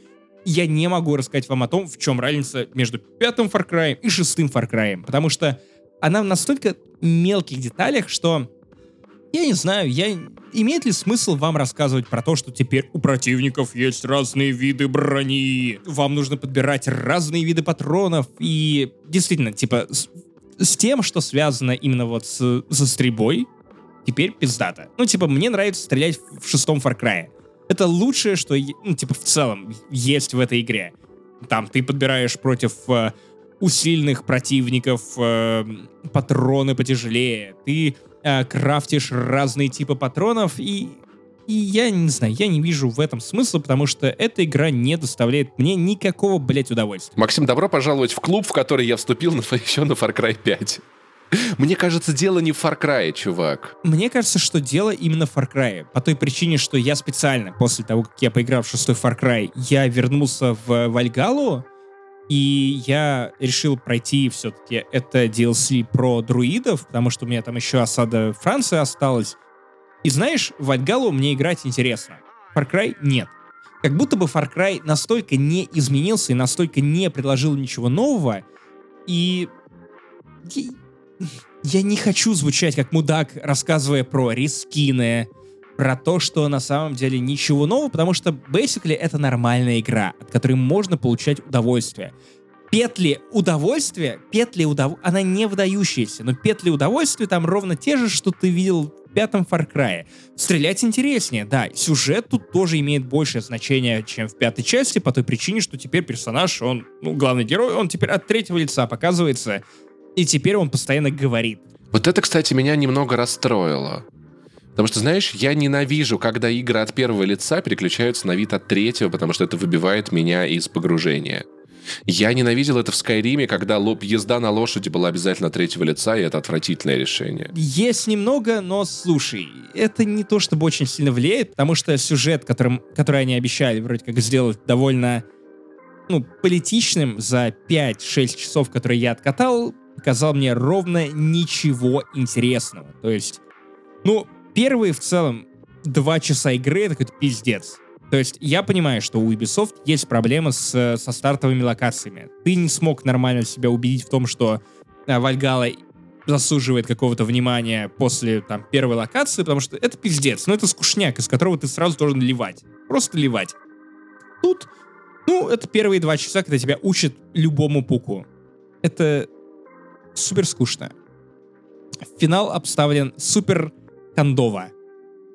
я не могу рассказать вам о том, в чем разница между пятым Far Cry и шестым Far Cry, потому что она в настолько мелких деталях, что я не знаю, я... имеет ли смысл вам рассказывать про то, что теперь у противников есть разные виды брони, вам нужно подбирать разные виды патронов, и действительно, типа, с, тем, что связано именно вот с, со стрельбой, теперь пиздата. Ну, типа, мне нравится стрелять в шестом Far Cry. Это лучшее, что, ну, типа, в целом есть в этой игре. Там ты подбираешь против э, усиленных противников э, патроны потяжелее. Ты э, крафтишь разные типы патронов, и, и я не знаю, я не вижу в этом смысла, потому что эта игра не доставляет мне никакого, блядь, удовольствия. Максим, добро пожаловать в клуб, в который я вступил на, еще на Far Cry 5. Мне кажется, дело не в Far Cry, чувак. Мне кажется, что дело именно в Far Cry. По той причине, что я специально, после того, как я поиграл в шестой Far Cry, я вернулся в Вальгалу, и я решил пройти все-таки это DLC про друидов, потому что у меня там еще осада Франции осталась. И знаешь, в Вальгалу мне играть интересно. Far Cry нет. Как будто бы Far Cry настолько не изменился и настолько не предложил ничего нового, и я не хочу звучать как мудак, рассказывая про рискины, про то, что на самом деле ничего нового, потому что, basically, это нормальная игра, от которой можно получать удовольствие. Петли удовольствия, петли удов... она не выдающаяся, но петли удовольствия там ровно те же, что ты видел пятом Far Cry. Стрелять интереснее, да. Сюжет тут тоже имеет большее значение, чем в пятой части, по той причине, что теперь персонаж, он, ну, главный герой, он теперь от третьего лица показывается, и теперь он постоянно говорит. Вот это, кстати, меня немного расстроило. Потому что, знаешь, я ненавижу, когда игры от первого лица переключаются на вид от третьего, потому что это выбивает меня из погружения. Я ненавидел это в Скайриме, когда лоб, езда на лошади была обязательно третьего лица, и это отвратительное решение. Есть немного, но слушай, это не то чтобы очень сильно влияет, потому что сюжет, которым, который они обещали вроде как сделать довольно ну, политичным за 5-6 часов, которые я откатал, показал мне ровно ничего интересного. То есть, ну, первые в целом два часа игры это какой-то пиздец. То есть я понимаю, что у Ubisoft есть проблемы с, со стартовыми локациями. Ты не смог нормально себя убедить в том, что Вальгала заслуживает какого-то внимания после там первой локации, потому что это пиздец. Ну это скучняк, из которого ты сразу должен ливать. Просто ливать. Тут, ну, это первые два часа, когда тебя учат любому пуку. Это супер скучно. Финал обставлен супер кондово.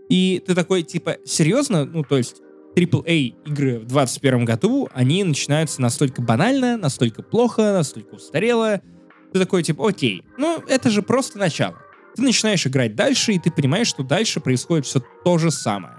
И ты такой, типа, серьезно? Ну, то есть, AAA игры в 2021 году, они начинаются настолько банально, настолько плохо, настолько устарело. Ты такой, типа, окей, ну, это же просто начало. Ты начинаешь играть дальше, и ты понимаешь, что дальше происходит все то же самое.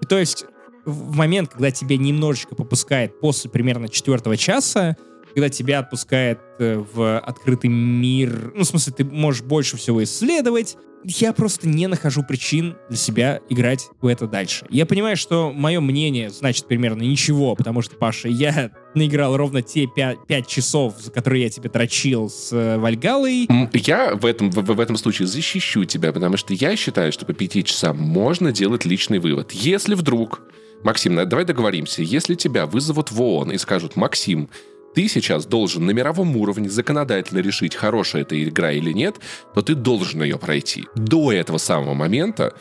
И то есть, в момент, когда тебя немножечко попускает после примерно четвертого часа, когда тебя отпускает э, в открытый мир, ну, в смысле, ты можешь больше всего исследовать, я просто не нахожу причин для себя играть в это дальше. Я понимаю, что мое мнение значит примерно ничего, потому что, Паша, я наиграл ровно те 5, 5 часов, за которые я тебе дрочил с э, Вальгалой. Я в этом, в, в этом случае защищу тебя, потому что я считаю, что по 5 часам можно делать личный вывод. Если вдруг Максим, давай договоримся. Если тебя вызовут в ООН и скажут, Максим, ты сейчас должен на мировом уровне законодательно решить, хорошая эта игра или нет, то ты должен ее пройти. До этого самого момента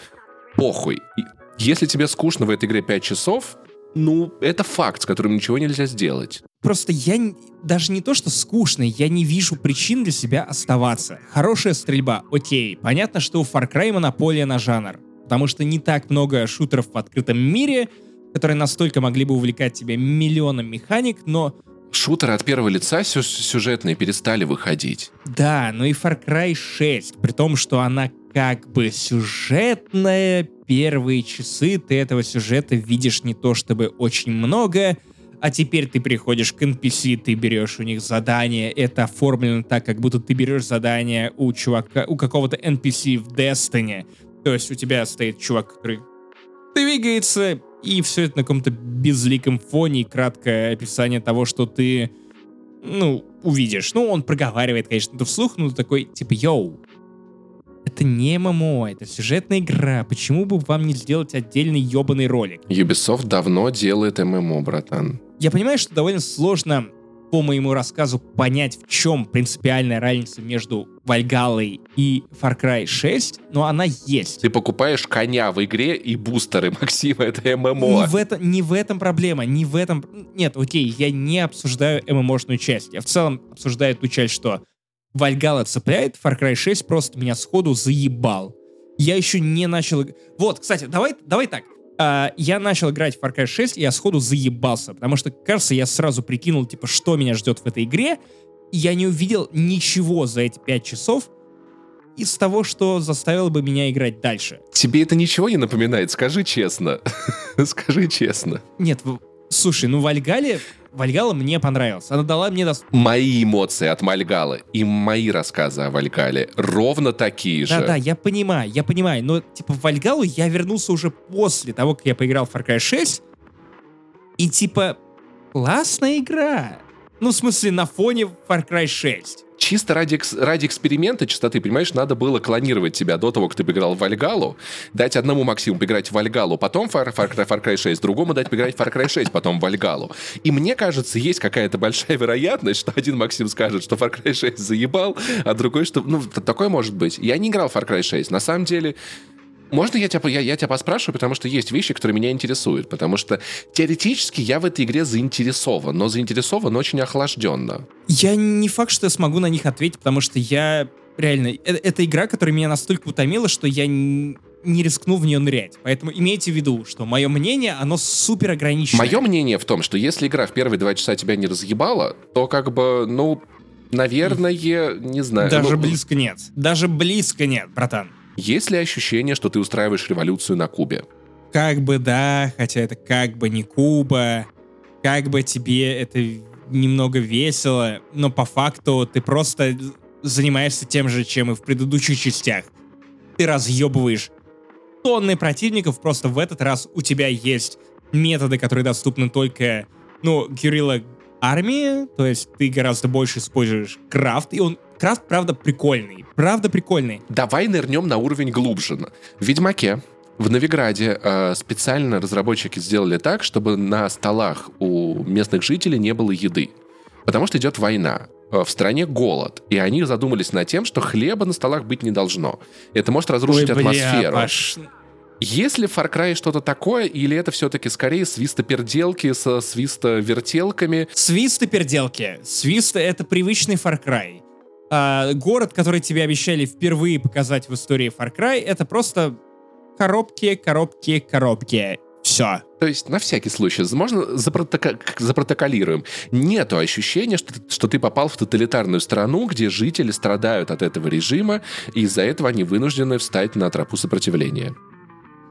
похуй. Если тебе скучно в этой игре 5 часов, ну, это факт, с которым ничего нельзя сделать. Просто я даже не то, что скучно, я не вижу причин для себя оставаться. Хорошая стрельба, окей. Понятно, что у Far Cry монополия на жанр. Потому что не так много шутеров в открытом мире, которые настолько могли бы увлекать тебя миллионом механик, но шутеры от первого лица сю сюжетные перестали выходить. Да, но и Far Cry 6, при том, что она как бы сюжетная, первые часы ты этого сюжета видишь не то чтобы очень много, а теперь ты приходишь к NPC, ты берешь у них задание, это оформлено так, как будто ты берешь задание у чувака, у какого-то NPC в Destiny. То есть у тебя стоит чувак, который двигается, и все это на каком-то безликом фоне, и краткое описание того, что ты ну, увидишь. Ну, он проговаривает, конечно, это вслух, но такой, типа, йоу, это не ММО, это сюжетная игра. Почему бы вам не сделать отдельный ебаный ролик? Ubisoft давно делает ММО, братан. Я понимаю, что довольно сложно по моему рассказу понять, в чем принципиальная разница между Вальгалой и Far Cry 6, но она есть. Ты покупаешь коня в игре и бустеры, Максима, это ММО. Не в, это, не в этом проблема, не в этом... Нет, окей, я не обсуждаю ММОшную часть. Я в целом обсуждаю ту часть, что Вальгала цепляет, Far Cry 6 просто меня сходу заебал. Я еще не начал... Вот, кстати, давай, давай так. Uh, я начал играть в Far Cry 6, и я сходу заебался, потому что, кажется, я сразу прикинул, типа, что меня ждет в этой игре, и я не увидел ничего за эти 5 часов из того, что заставило бы меня играть дальше. Тебе это ничего не напоминает? Скажи честно. Скажи честно. Нет, слушай, ну в Альгале Вальгала мне понравилась. Она дала мне... Дос... Мои эмоции от Вальгалы и мои рассказы о Вальгале ровно такие же. Да-да, я понимаю, я понимаю. Но, типа, в Вальгалу я вернулся уже после того, как я поиграл в Far Cry 6. И, типа, классная игра. Ну, в смысле, на фоне Far Cry 6 чисто ради, ради эксперимента частоты, понимаешь, надо было клонировать тебя до того, как ты поиграл в Вальгалу, дать одному Максиму поиграть в Вальгалу, потом Far, Far, Far Cry 6, другому дать поиграть в Far Cry 6, потом в Вальгалу. И мне кажется, есть какая-то большая вероятность, что один Максим скажет, что Far Cry 6 заебал, а другой, что... Ну, такое может быть. Я не играл в Far Cry 6. На самом деле, можно я тебя, я, я тебя поспрашиваю, потому что есть вещи, которые меня интересуют. Потому что теоретически я в этой игре заинтересован, но заинтересован очень охлажденно. Я не факт, что я смогу на них ответить, потому что я реально... Это, это игра, которая меня настолько утомила, что я не, рискнул в нее нырять. Поэтому имейте в виду, что мое мнение, оно супер ограничено. Мое мнение в том, что если игра в первые два часа тебя не разъебала, то как бы, ну, наверное, не знаю. Даже ну, близко нет. Даже близко нет, братан. Есть ли ощущение, что ты устраиваешь революцию на Кубе? Как бы да, хотя это как бы не Куба, как бы тебе это немного весело, но по факту ты просто занимаешься тем же, чем и в предыдущих частях. Ты разъебываешь тонны противников, просто в этот раз у тебя есть методы, которые доступны только, ну, Кирилла армии, то есть ты гораздо больше используешь крафт, и он Крафт, правда, прикольный. Правда, прикольный. Давай нырнем на уровень глубже. В Ведьмаке в Новиграде э, специально разработчики сделали так, чтобы на столах у местных жителей не было еды. Потому что идет война. Э, в стране голод. И они задумались над тем, что хлеба на столах быть не должно. Это может разрушить Ой, бля, атмосферу. Паш... Есть ли в Far Cry что-то такое, или это все-таки скорее свистоперделки со свистовертелками? Свистоперделки. Свист — это привычный Far Cry а, город, который тебе обещали впервые показать в истории Far Cry, это просто коробки, коробки, коробки. Все. То есть, на всякий случай, можно запротоко- запротоколируем. Нету ощущения, что, что ты попал в тоталитарную страну, где жители страдают от этого режима, и из-за этого они вынуждены встать на тропу сопротивления.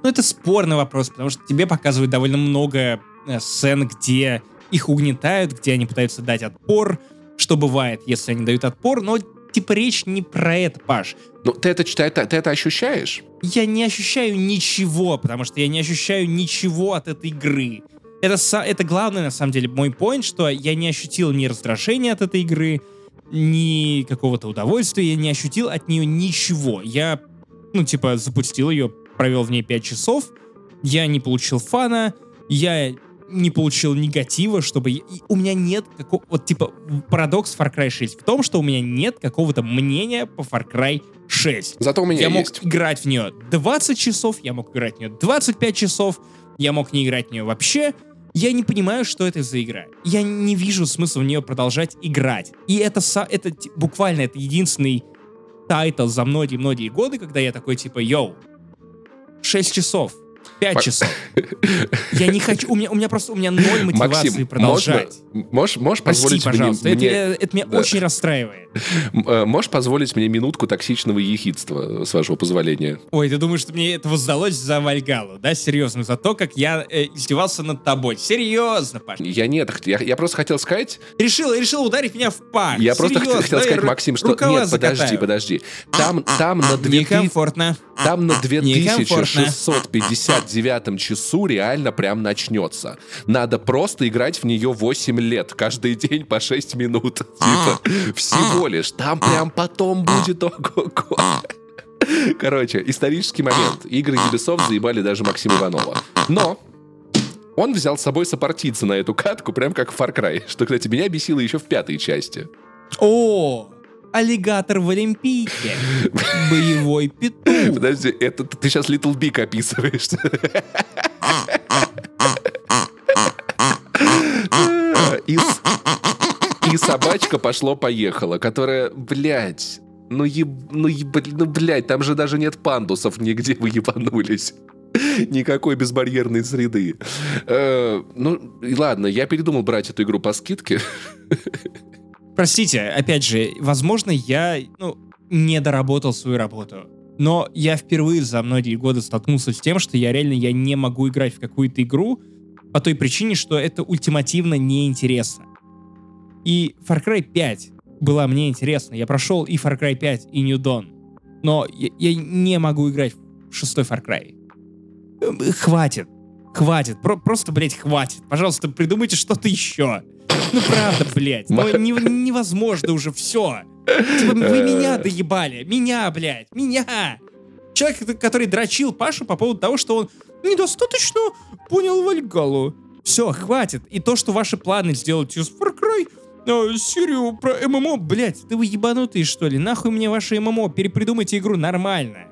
Ну, это спорный вопрос, потому что тебе показывают довольно много э, сцен, где их угнетают, где они пытаются дать отпор, что бывает, если они дают отпор, но типа речь не про это, Паш. Ну, ты это, ты, ты это ощущаешь? Я не ощущаю ничего, потому что я не ощущаю ничего от этой игры. Это, это главный, на самом деле, мой поинт, что я не ощутил ни раздражения от этой игры, ни какого-то удовольствия, я не ощутил от нее ничего. Я, ну, типа, запустил ее, провел в ней 5 часов, я не получил фана, я не получил негатива, чтобы... И у меня нет какого... Вот, типа, парадокс Far Cry 6 в том, что у меня нет какого-то мнения по Far Cry 6. Зато у меня Я есть. мог играть в нее 20 часов, я мог играть в нее 25 часов, я мог не играть в нее вообще. Я не понимаю, что это за игра. Я не вижу смысла в нее продолжать играть. И это, это буквально это единственный title за многие-многие годы, когда я такой типа, yo, 6 часов, Пять часов. Я не хочу, у меня, у меня просто, у меня ноль мотивации Максим, продолжать. Можно, можешь, можешь Прости, позволить пожалуйста, мне... Это, это меня да. очень расстраивает. Э, можешь позволить мне минутку токсичного ехидства, с вашего позволения? Ой, ты думаешь, что мне это воздалось за Вальгалу, да? Серьезно, за то, как я э, издевался над тобой. Серьезно, Паш. Я нет, я, я просто хотел сказать... Решил, решил ударить меня в пах. Я просто хотел, сказать, Максим, что... Нет, подожди, закатаю. подожди. Там, там на 2000... Некомфортно. Там на 2659 девятом часу реально прям начнется. Надо просто играть в нее 8 лет, каждый день по 6 минут. Типа, всего лишь. Там прям потом будет ого-го. Короче, исторический момент. Игры Ubisoft заебали даже Максима Иванова. Но он взял с собой сопартийца на эту катку, прям как в Far Cry, что, кстати, меня бесило еще в пятой части. О, аллигатор в Олимпийке. Боевой петух. Подожди, это ты сейчас Little Big описываешь. И, и собачка пошло-поехала, которая, блядь, ну, еб, ну, еб, ну, блядь, там же даже нет пандусов нигде, вы ебанулись. Никакой безбарьерной среды. Э, ну, ладно, я передумал брать эту игру по скидке. Простите, опять же, возможно, я, ну, не доработал свою работу. Но я впервые за многие годы столкнулся с тем, что я реально я не могу играть в какую-то игру по той причине, что это ультимативно неинтересно. И Far Cry 5 была мне интересна. Я прошел и Far Cry 5, и New Dawn. Но я, я не могу играть в шестой Far Cry. Э, хватит. Хватит. Про просто, блядь, хватит. Пожалуйста, придумайте что-то еще. Ну правда, блядь. Ну не, невозможно уже все. Типа, вы меня доебали. Меня, блядь. Меня. Человек, который дрочил Пашу по поводу того, что он недостаточно понял Вальгалу. Все, хватит. И то, что ваши планы сделать из Far Cry э, серию про ММО, блядь, да вы ебанутые, что ли? Нахуй мне ваше ММО, перепридумайте игру нормально.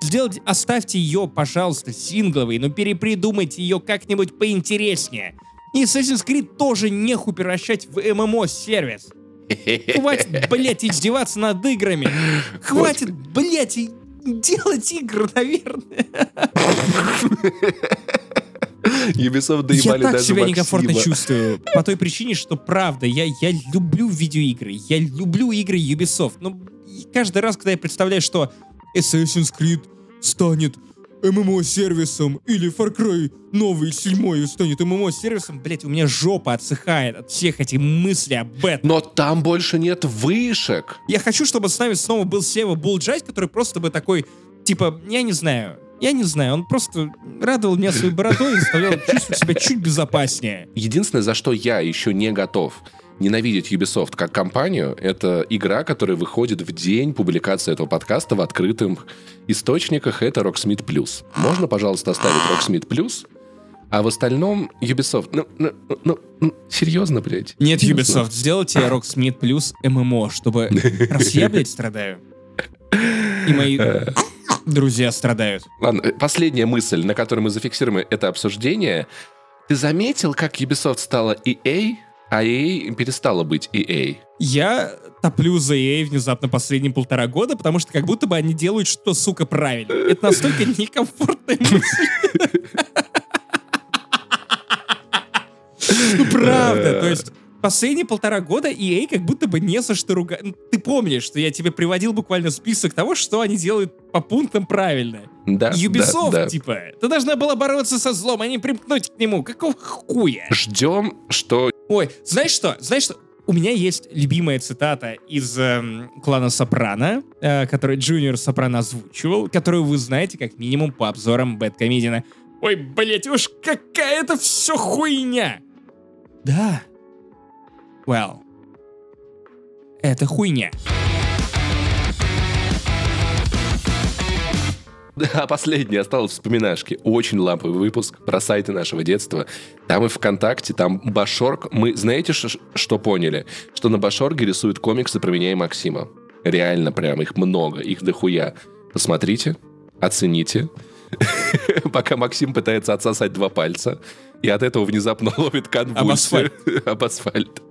Сделайте, оставьте ее, пожалуйста, сингловой, но перепридумайте ее как-нибудь поинтереснее. И Assassin's Creed тоже нехуй превращать в ММО-сервис. Хватит, блядь, издеваться над играми. Хватит, блядь, делать игры, наверное. Ubisoft доебали Я так себя некомфортно чувствую. По той причине, что правда, я, я люблю видеоигры. Я люблю игры Ubisoft. Но каждый раз, когда я представляю, что Assassin's Creed станет ММО-сервисом, или Far Cry новый, седьмой станет ММО-сервисом, блять, у меня жопа отсыхает от всех этих мыслей об этом. Но там больше нет вышек. Я хочу, чтобы с нами снова был Сева Булджайт, который просто бы такой, типа, я не знаю, я не знаю, он просто радовал меня своей бородой и заставлял чувствовать себя чуть безопаснее. Единственное, за что я еще не готов ненавидеть Ubisoft как компанию, это игра, которая выходит в день публикации этого подкаста в открытых источниках, это Rocksmith Plus. Можно, пожалуйста, оставить Rocksmith Plus? А в остальном Ubisoft, ну, ну, ну, ну серьезно, блядь? Нет, Серьезно? Ubisoft, сделайте Rocksmith плюс ММО, чтобы... Раз я, блядь, страдаю. И мои друзья страдают. Ладно, э, последняя мысль, на которой мы зафиксируем это обсуждение. Ты заметил, как Ubisoft стала EA, а EA перестала быть EA? Я топлю за EA внезапно последние полтора года, потому что как будто бы они делают что, сука, правильно. Это настолько некомфортная мысль. Ну, правда, то есть последние полтора года EA как будто бы не за что ругать. Ну, Ты помнишь, что я тебе приводил буквально список того, что они делают по пунктам правильно. Да, Ubisoft, да, да. типа, ты должна была бороться со злом, а не примкнуть к нему. Какого хуя? Ждем, что Ой, знаешь что? Знаешь что? У меня есть любимая цитата из эм, клана Сопрано, э, который Джуниор Сопрано озвучивал, которую вы знаете как минимум по обзорам Бэткомедиана. Ой, блять, уж какая-то все хуйня! Да. Well. Это хуйня. Да, последнее осталось вспоминашки. Очень ламповый выпуск про сайты нашего детства. Там и ВКонтакте, там Башорг. Мы знаете, что поняли? Что на Башорге рисуют комиксы про меня и Максима. Реально прям, их много, их дохуя. Посмотрите, оцените. Пока Максим пытается отсосать два пальца. И от этого внезапно ловит конвульсию. Об асфальт.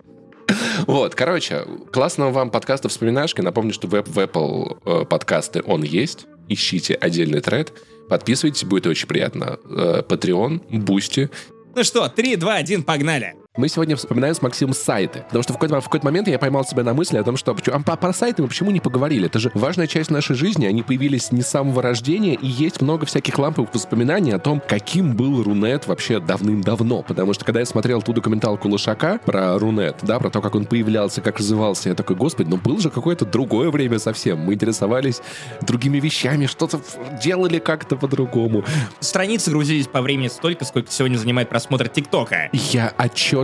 Вот, короче, классного вам подкаста «Вспоминашки». Напомню, что в Apple э, подкасты он есть. Ищите отдельный тред. Подписывайтесь, будет очень приятно. Э, Patreon, Boosty. Ну что, 3, 2, 1, погнали. Мы сегодня вспоминаем с Максимом сайты, потому что в какой-то, в какой-то момент я поймал себя на мысли о том, что а про сайты мы почему не поговорили? Это же важная часть нашей жизни, они появились не с самого рождения, и есть много всяких ламповых воспоминаний о том, каким был Рунет вообще давным-давно, потому что когда я смотрел ту документалку Лошака про Рунет, да, про то, как он появлялся, как развивался, я такой, господи, ну было же какое-то другое время совсем, мы интересовались другими вещами, что-то делали как-то по-другому. Страницы грузились по времени столько, сколько сегодня занимает просмотр ТикТока. Я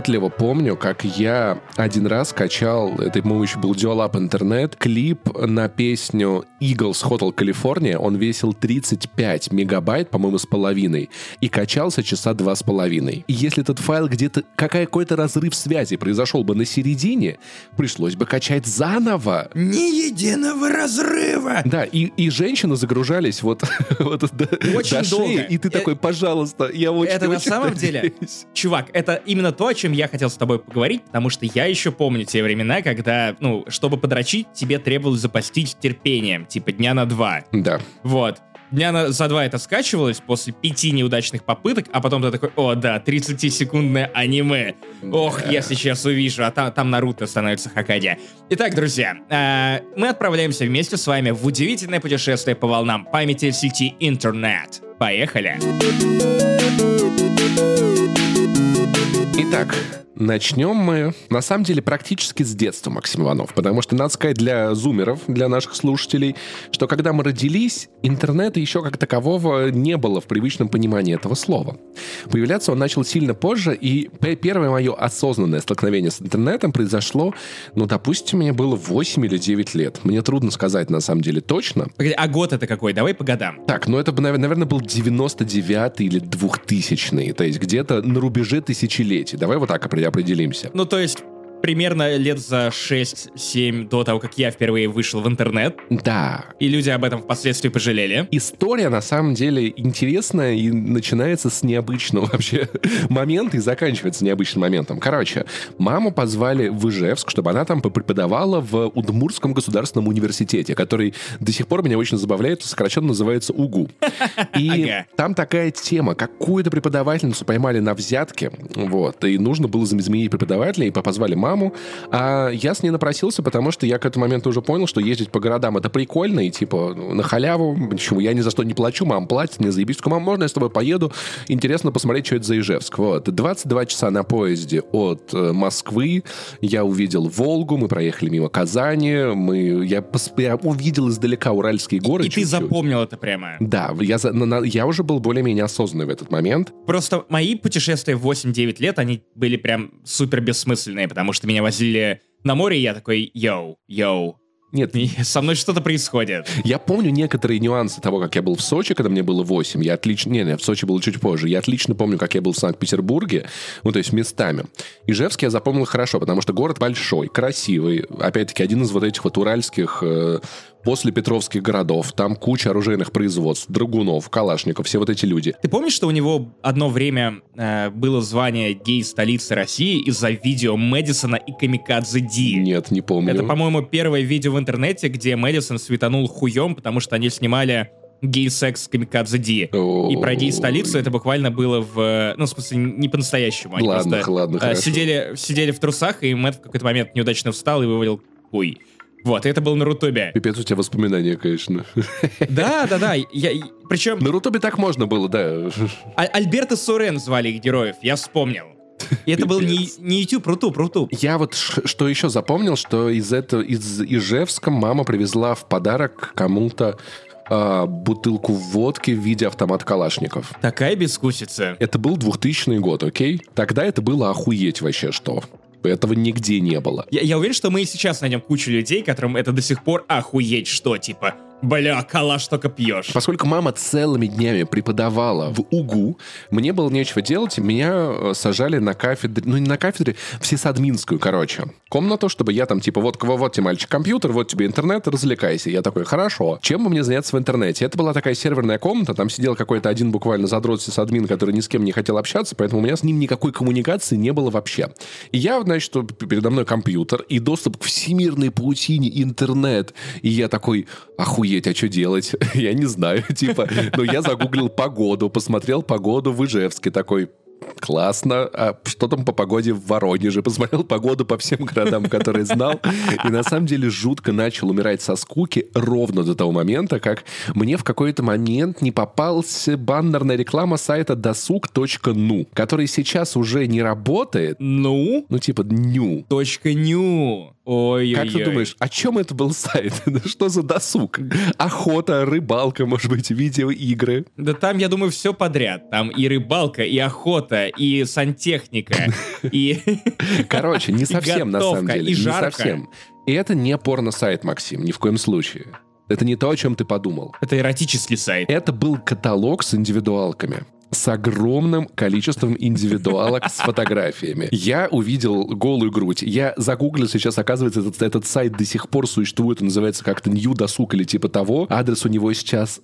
отчетливо помню, как я один раз качал, это, по-моему, еще был Dial-Up интернет, клип на песню Eagles Hotel California, он весил 35 мегабайт, по-моему, с половиной, и качался часа два с половиной. И если этот файл где-то, какой-то разрыв связи произошел бы на середине, пришлось бы качать заново. Ни единого разрыва! Да, и, и женщины загружались вот, вот до, очень до долго. шеи, и ты Э, такой, пожалуйста, я очень Это на очень самом деле, надеюсь». чувак, это именно то, о чем я хотел с тобой поговорить, потому что я еще помню те времена, когда, ну, чтобы подрочить, тебе требовалось запастись терпением, типа дня на два. Да. Вот. Дня на, за два это скачивалось после пяти неудачных попыток, а потом ты такой, о да, 30-секундное аниме. Ох, Да. я сейчас увижу, а там, там Наруто становится Хакаде. Итак, друзья, э, мы отправляемся вместе с вами в удивительное путешествие по волнам памяти сети интернет. Поехали! Итак, начнем мы, на самом деле, практически с детства, Максим Иванов. Потому что, надо сказать, для зумеров, для наших слушателей, что когда мы родились, интернета еще как такового не было в привычном понимании этого слова. Появляться он начал сильно позже, и первое мое осознанное столкновение с интернетом произошло, ну, допустим, мне было 8 или 9 лет. Мне трудно сказать, на самом деле, точно. А год это какой? Давай по годам. Так, ну это, наверное, был 99 или 2000 то есть где-то на рубеже тысячелетий. Давай вот так опре- определимся. Ну, то есть, примерно лет за 6-7 до того, как я впервые вышел в интернет, Да. и люди об этом впоследствии пожалели. История, на самом деле, интересная и начинается с необычного вообще момента и заканчивается необычным моментом. Короче, маму позвали в Ижевск, чтобы она там преподавала в Удмуртском государственном университете, который до сих пор меня очень забавляет, сокращенно называется УГУ. И Ага. там такая тема, какую-то преподавательницу поймали на взятке, вот, и нужно было заменить преподавателя, и позвали маму, а я с ней напросился, потому что я к этому моменту уже понял, что ездить по городам это прикольно, и типа ну, на халяву, почему я ни за что не плачу, мам платит, мне заебись, мам, можно я с тобой поеду? Интересно посмотреть, что это за Ижевск. Вот, 22 часа на поезде от э, Москвы, я увидел Волгу, мы проехали мимо Казани, мы, я, я увидел издалека Уральские горы И ты чуть-чуть. запомнил это прямо. Да, я, я уже был более-менее осознанный в этот момент. Просто мои путешествия в 8-9 лет, они были прям супер бессмысленные, потому что меня возили на море, и я такой, йоу, йоу, Нет, со мной что-то происходит. я помню некоторые нюансы того, как я был в Сочи, когда мне было 8. Я отлично... Не, не, в Сочи было чуть позже. Я отлично помню, как я был в Санкт-Петербурге, ну, то есть местами. Ижевск я запомнил хорошо, потому что город большой, красивый. Опять-таки, один из вот этих вот уральских э, после Петровских городов. Там куча оружейных производств, драгунов, калашников, все вот эти люди. Ты помнишь, что у него одно время э, было звание гей-столицы России из-за видео Мэдисона и Камикадзе Ди? Нет, не помню. Это, по-моему, первое видео в интернете, где Мэдисон светанул хуем, потому что они снимали гей-секс Камикадзе Ди. И про гей-столицу это буквально было в... Ну, в смысле, не по-настоящему. Они Ладно, просто ладно, э, хорошо. сидели, сидели в трусах, и Мэтт в какой-то момент неудачно встал и вывалил хуй. Вот, и это было на Рутубе. Пипец у тебя воспоминания, конечно. Да, да, да. Я, причем На Рутубе так можно было, да. А- Альберто Сурен звали их героев, я вспомнил. И это был не, не YouTube, Рутуб, Рутуб. Я вот что еще запомнил, что из этого из Ижевска мама привезла в подарок кому-то а, бутылку водки в виде автомата Калашников. Такая бескусица. Это был 2000 год, окей? Тогда это было охуеть вообще что. Этого нигде не было. Я, я уверен, что мы и сейчас найдем кучу людей, которым это до сих пор охуеть что, типа, бля, калаш только пьешь. Поскольку мама целыми днями преподавала в УГУ, мне было нечего делать, меня э, сажали на кафедре, ну не на кафедре, в сисадминскую, короче, комнату, чтобы я там, типа, вот, вот тебе, мальчик, компьютер, вот тебе интернет, развлекайся. Я такой, хорошо. Чем бы мне заняться в интернете? Это была такая серверная комната, там сидел какой-то один буквально задрот сисадмин, который ни с кем не хотел общаться, поэтому у меня с ним никакой коммуникации не было вообще. И я, значит, передо мной компьютер и доступ к всемирной паутине интернет. И я такой, охуеть, а что делать? я не знаю, типа, ну я загуглил погоду, посмотрел погоду в Ижевске, такой, классно. А что там по погоде в Воронеже? Посмотрел погоду по всем городам, которые знал. И на самом деле жутко начал умирать со скуки ровно до того момента, как мне в какой-то момент не попался баннерная реклама сайта досуг.ну, который сейчас уже не работает. Ну? Ну, типа, ню. Точка ню. Ой, Как ты думаешь, о чем это был сайт? Что за досуг? Охота, рыбалка, может быть, видеоигры? Да там, я думаю, все подряд. Там и рыбалка, и охота, и сантехника, и... Короче, не совсем, на самом деле. и Не совсем. И это не порно-сайт, Максим, ни в коем случае. Это не то, о чем ты подумал. Это эротический сайт. Это был каталог с индивидуалками с огромным количеством индивидуалок с фотографиями. Я увидел голую грудь. Я загуглил сейчас, оказывается, этот, этот сайт до сих пор существует. Он называется как-то New Досуг или типа того. Адрес у него сейчас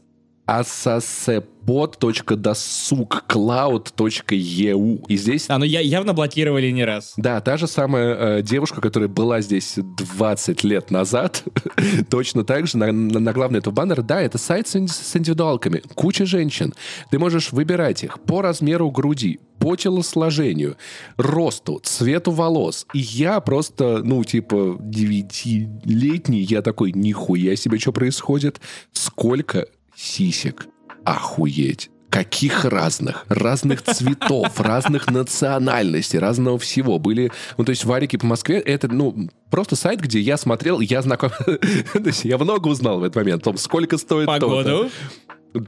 assasepod.dosugcloud.eu. И здесь А, ну я явно блокировали не раз. да, та же самая э, девушка, которая была здесь 20 лет назад, точно так же, на, на, на главный этого баннера, да, это сайт с, с индивидуалками. Куча женщин. Ты можешь выбирать их по размеру груди, по телосложению, росту, цвету волос. И я просто, ну, типа, девятилетний, я такой, нихуя себе, что происходит? Сколько сисек? Охуеть. Каких разных? Разных цветов, разных национальностей, разного всего. Были, ну, то есть варики по Москве, это, ну, просто сайт, где я смотрел, я знаком... То есть я много узнал в этот момент о том, сколько стоит то-то.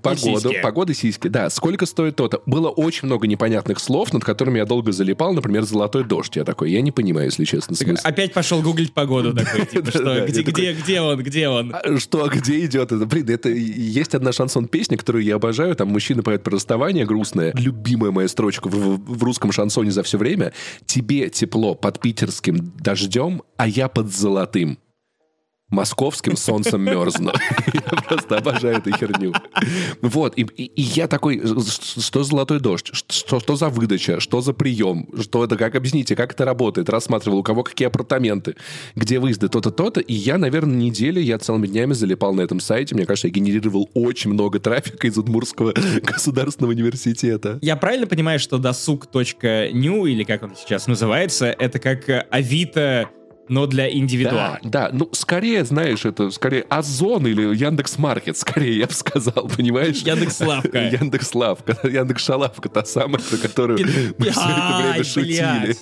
Погоду, сиськи. погода, сиськи, да. Сколько стоит то-то? Было очень много непонятных слов, над которыми я долго залипал. Например, «золотой дождь». Я такой, я не понимаю, если честно, Так. Опять пошел гуглить погоду такой, типа, что, где, где, где он, где он? А Что, где идет это? Блин, это и- есть одна шансон-песня, которую я обожаю. Там мужчина поет про расставание грустное. Любимая моя строчка в русском шансоне за все время. Тебе тепло под питерским дождем, а я под золотым. Московским солнцем мерзну. Я просто обожаю эту херню. Вот, и, и- и я такой, что золотой дождь? Что, что за выдача? Что за прием? Что это? Как объясните, как это работает? Рассматривал, у кого какие апартаменты, где выезды, то-то, то-то. И я, наверное, недели, я целыми днями залипал на этом сайте. Мне кажется, я генерировал очень много трафика из Удмуртского государственного университета. Я правильно понимаю, что досуг.ню, или как он сейчас называется, это как э, Авито, но для Да, индивидуала? да, ну, скорее, знаешь, это скорее Озон или Яндекс.Маркет, скорее, я бы сказал, понимаешь? Яндекс.Лавка. Яндекс.Лавка, Яндекс.Шалавка, та самая, про которую мы все это время шутили.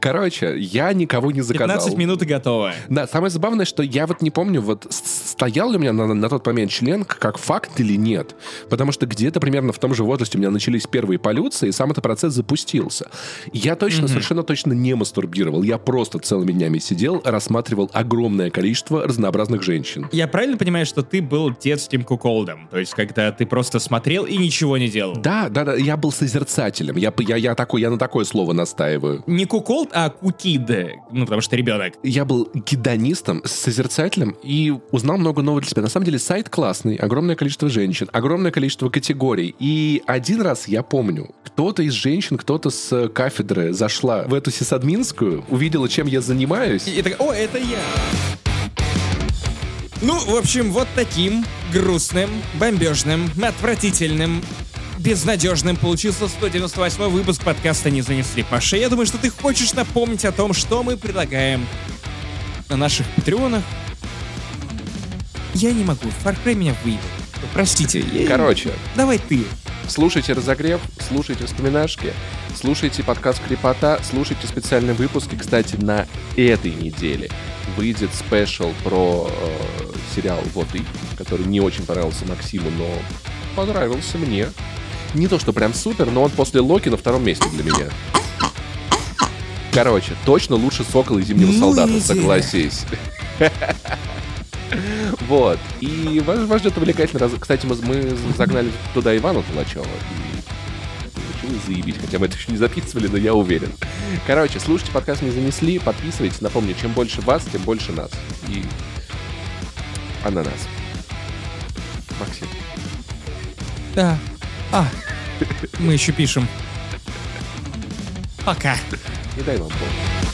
Короче, я никого не заказал. 15 минут и готово. Да, самое забавное, что я вот не помню, вот стоял ли у меня на, на тот момент член как факт или нет. Потому что где-то примерно в том же возрасте у меня начались первые полюции, и сам этот процесс запустился. Я точно, совершенно точно не мастурбировал. Я просто целыми днями сидел, рассматривал огромное количество разнообразных женщин. Я правильно понимаю, что ты был детским куколдом? То есть, когда ты просто смотрел и ничего не делал? Да, да, да, я был созерцателем. Я, я, я, такой, я на такое слово настаиваю. Не куколд, а кукид. Ну, потому что ребенок. Я был гедонистом, созерцателем и узнал много нового для себя. На самом деле сайт классный, огромное количество женщин, огромное количество категорий. И один раз я помню, кто-то из женщин, кто-то с кафедры зашла в эту сисадминскую, увидела, чем я занимаюсь. И такая, о, это я. Ну, в общем, вот таким грустным, бомбежным, отвратительным, безнадежным получился 198 выпуск подкаста «Не занесли шее». Я думаю, что ты хочешь напомнить о том, что мы предлагаем на наших патреонах. Я не могу, Far Cry меня выебал. Простите. я- Короче, Давай ты. Слушайте разогрев, слушайте вспоминашки, слушайте подкаст Крепота, слушайте специальные выпуски. Кстати, на этой неделе выйдет спешл про э, сериал «Вот и», который не очень понравился Максиму, но понравился мне. Не то, что прям супер, но он после Локи на втором месте для меня. Короче, точно лучше Сокола и Зимнего Ну, солдата, неделя. согласись. Вот. И вас, вас ждет увлекательный раз. Кстати, мы, мы загнали туда Ивана Толачева. И получилось заебись. Хотя мы это еще не записывали, но я уверен. Короче, слушайте подкаст «Не занесли», подписывайтесь. Напомню, чем больше вас, тем больше нас. И ананас. Максим. Да. А, мы еще пишем. Пока. Не дай вам бог.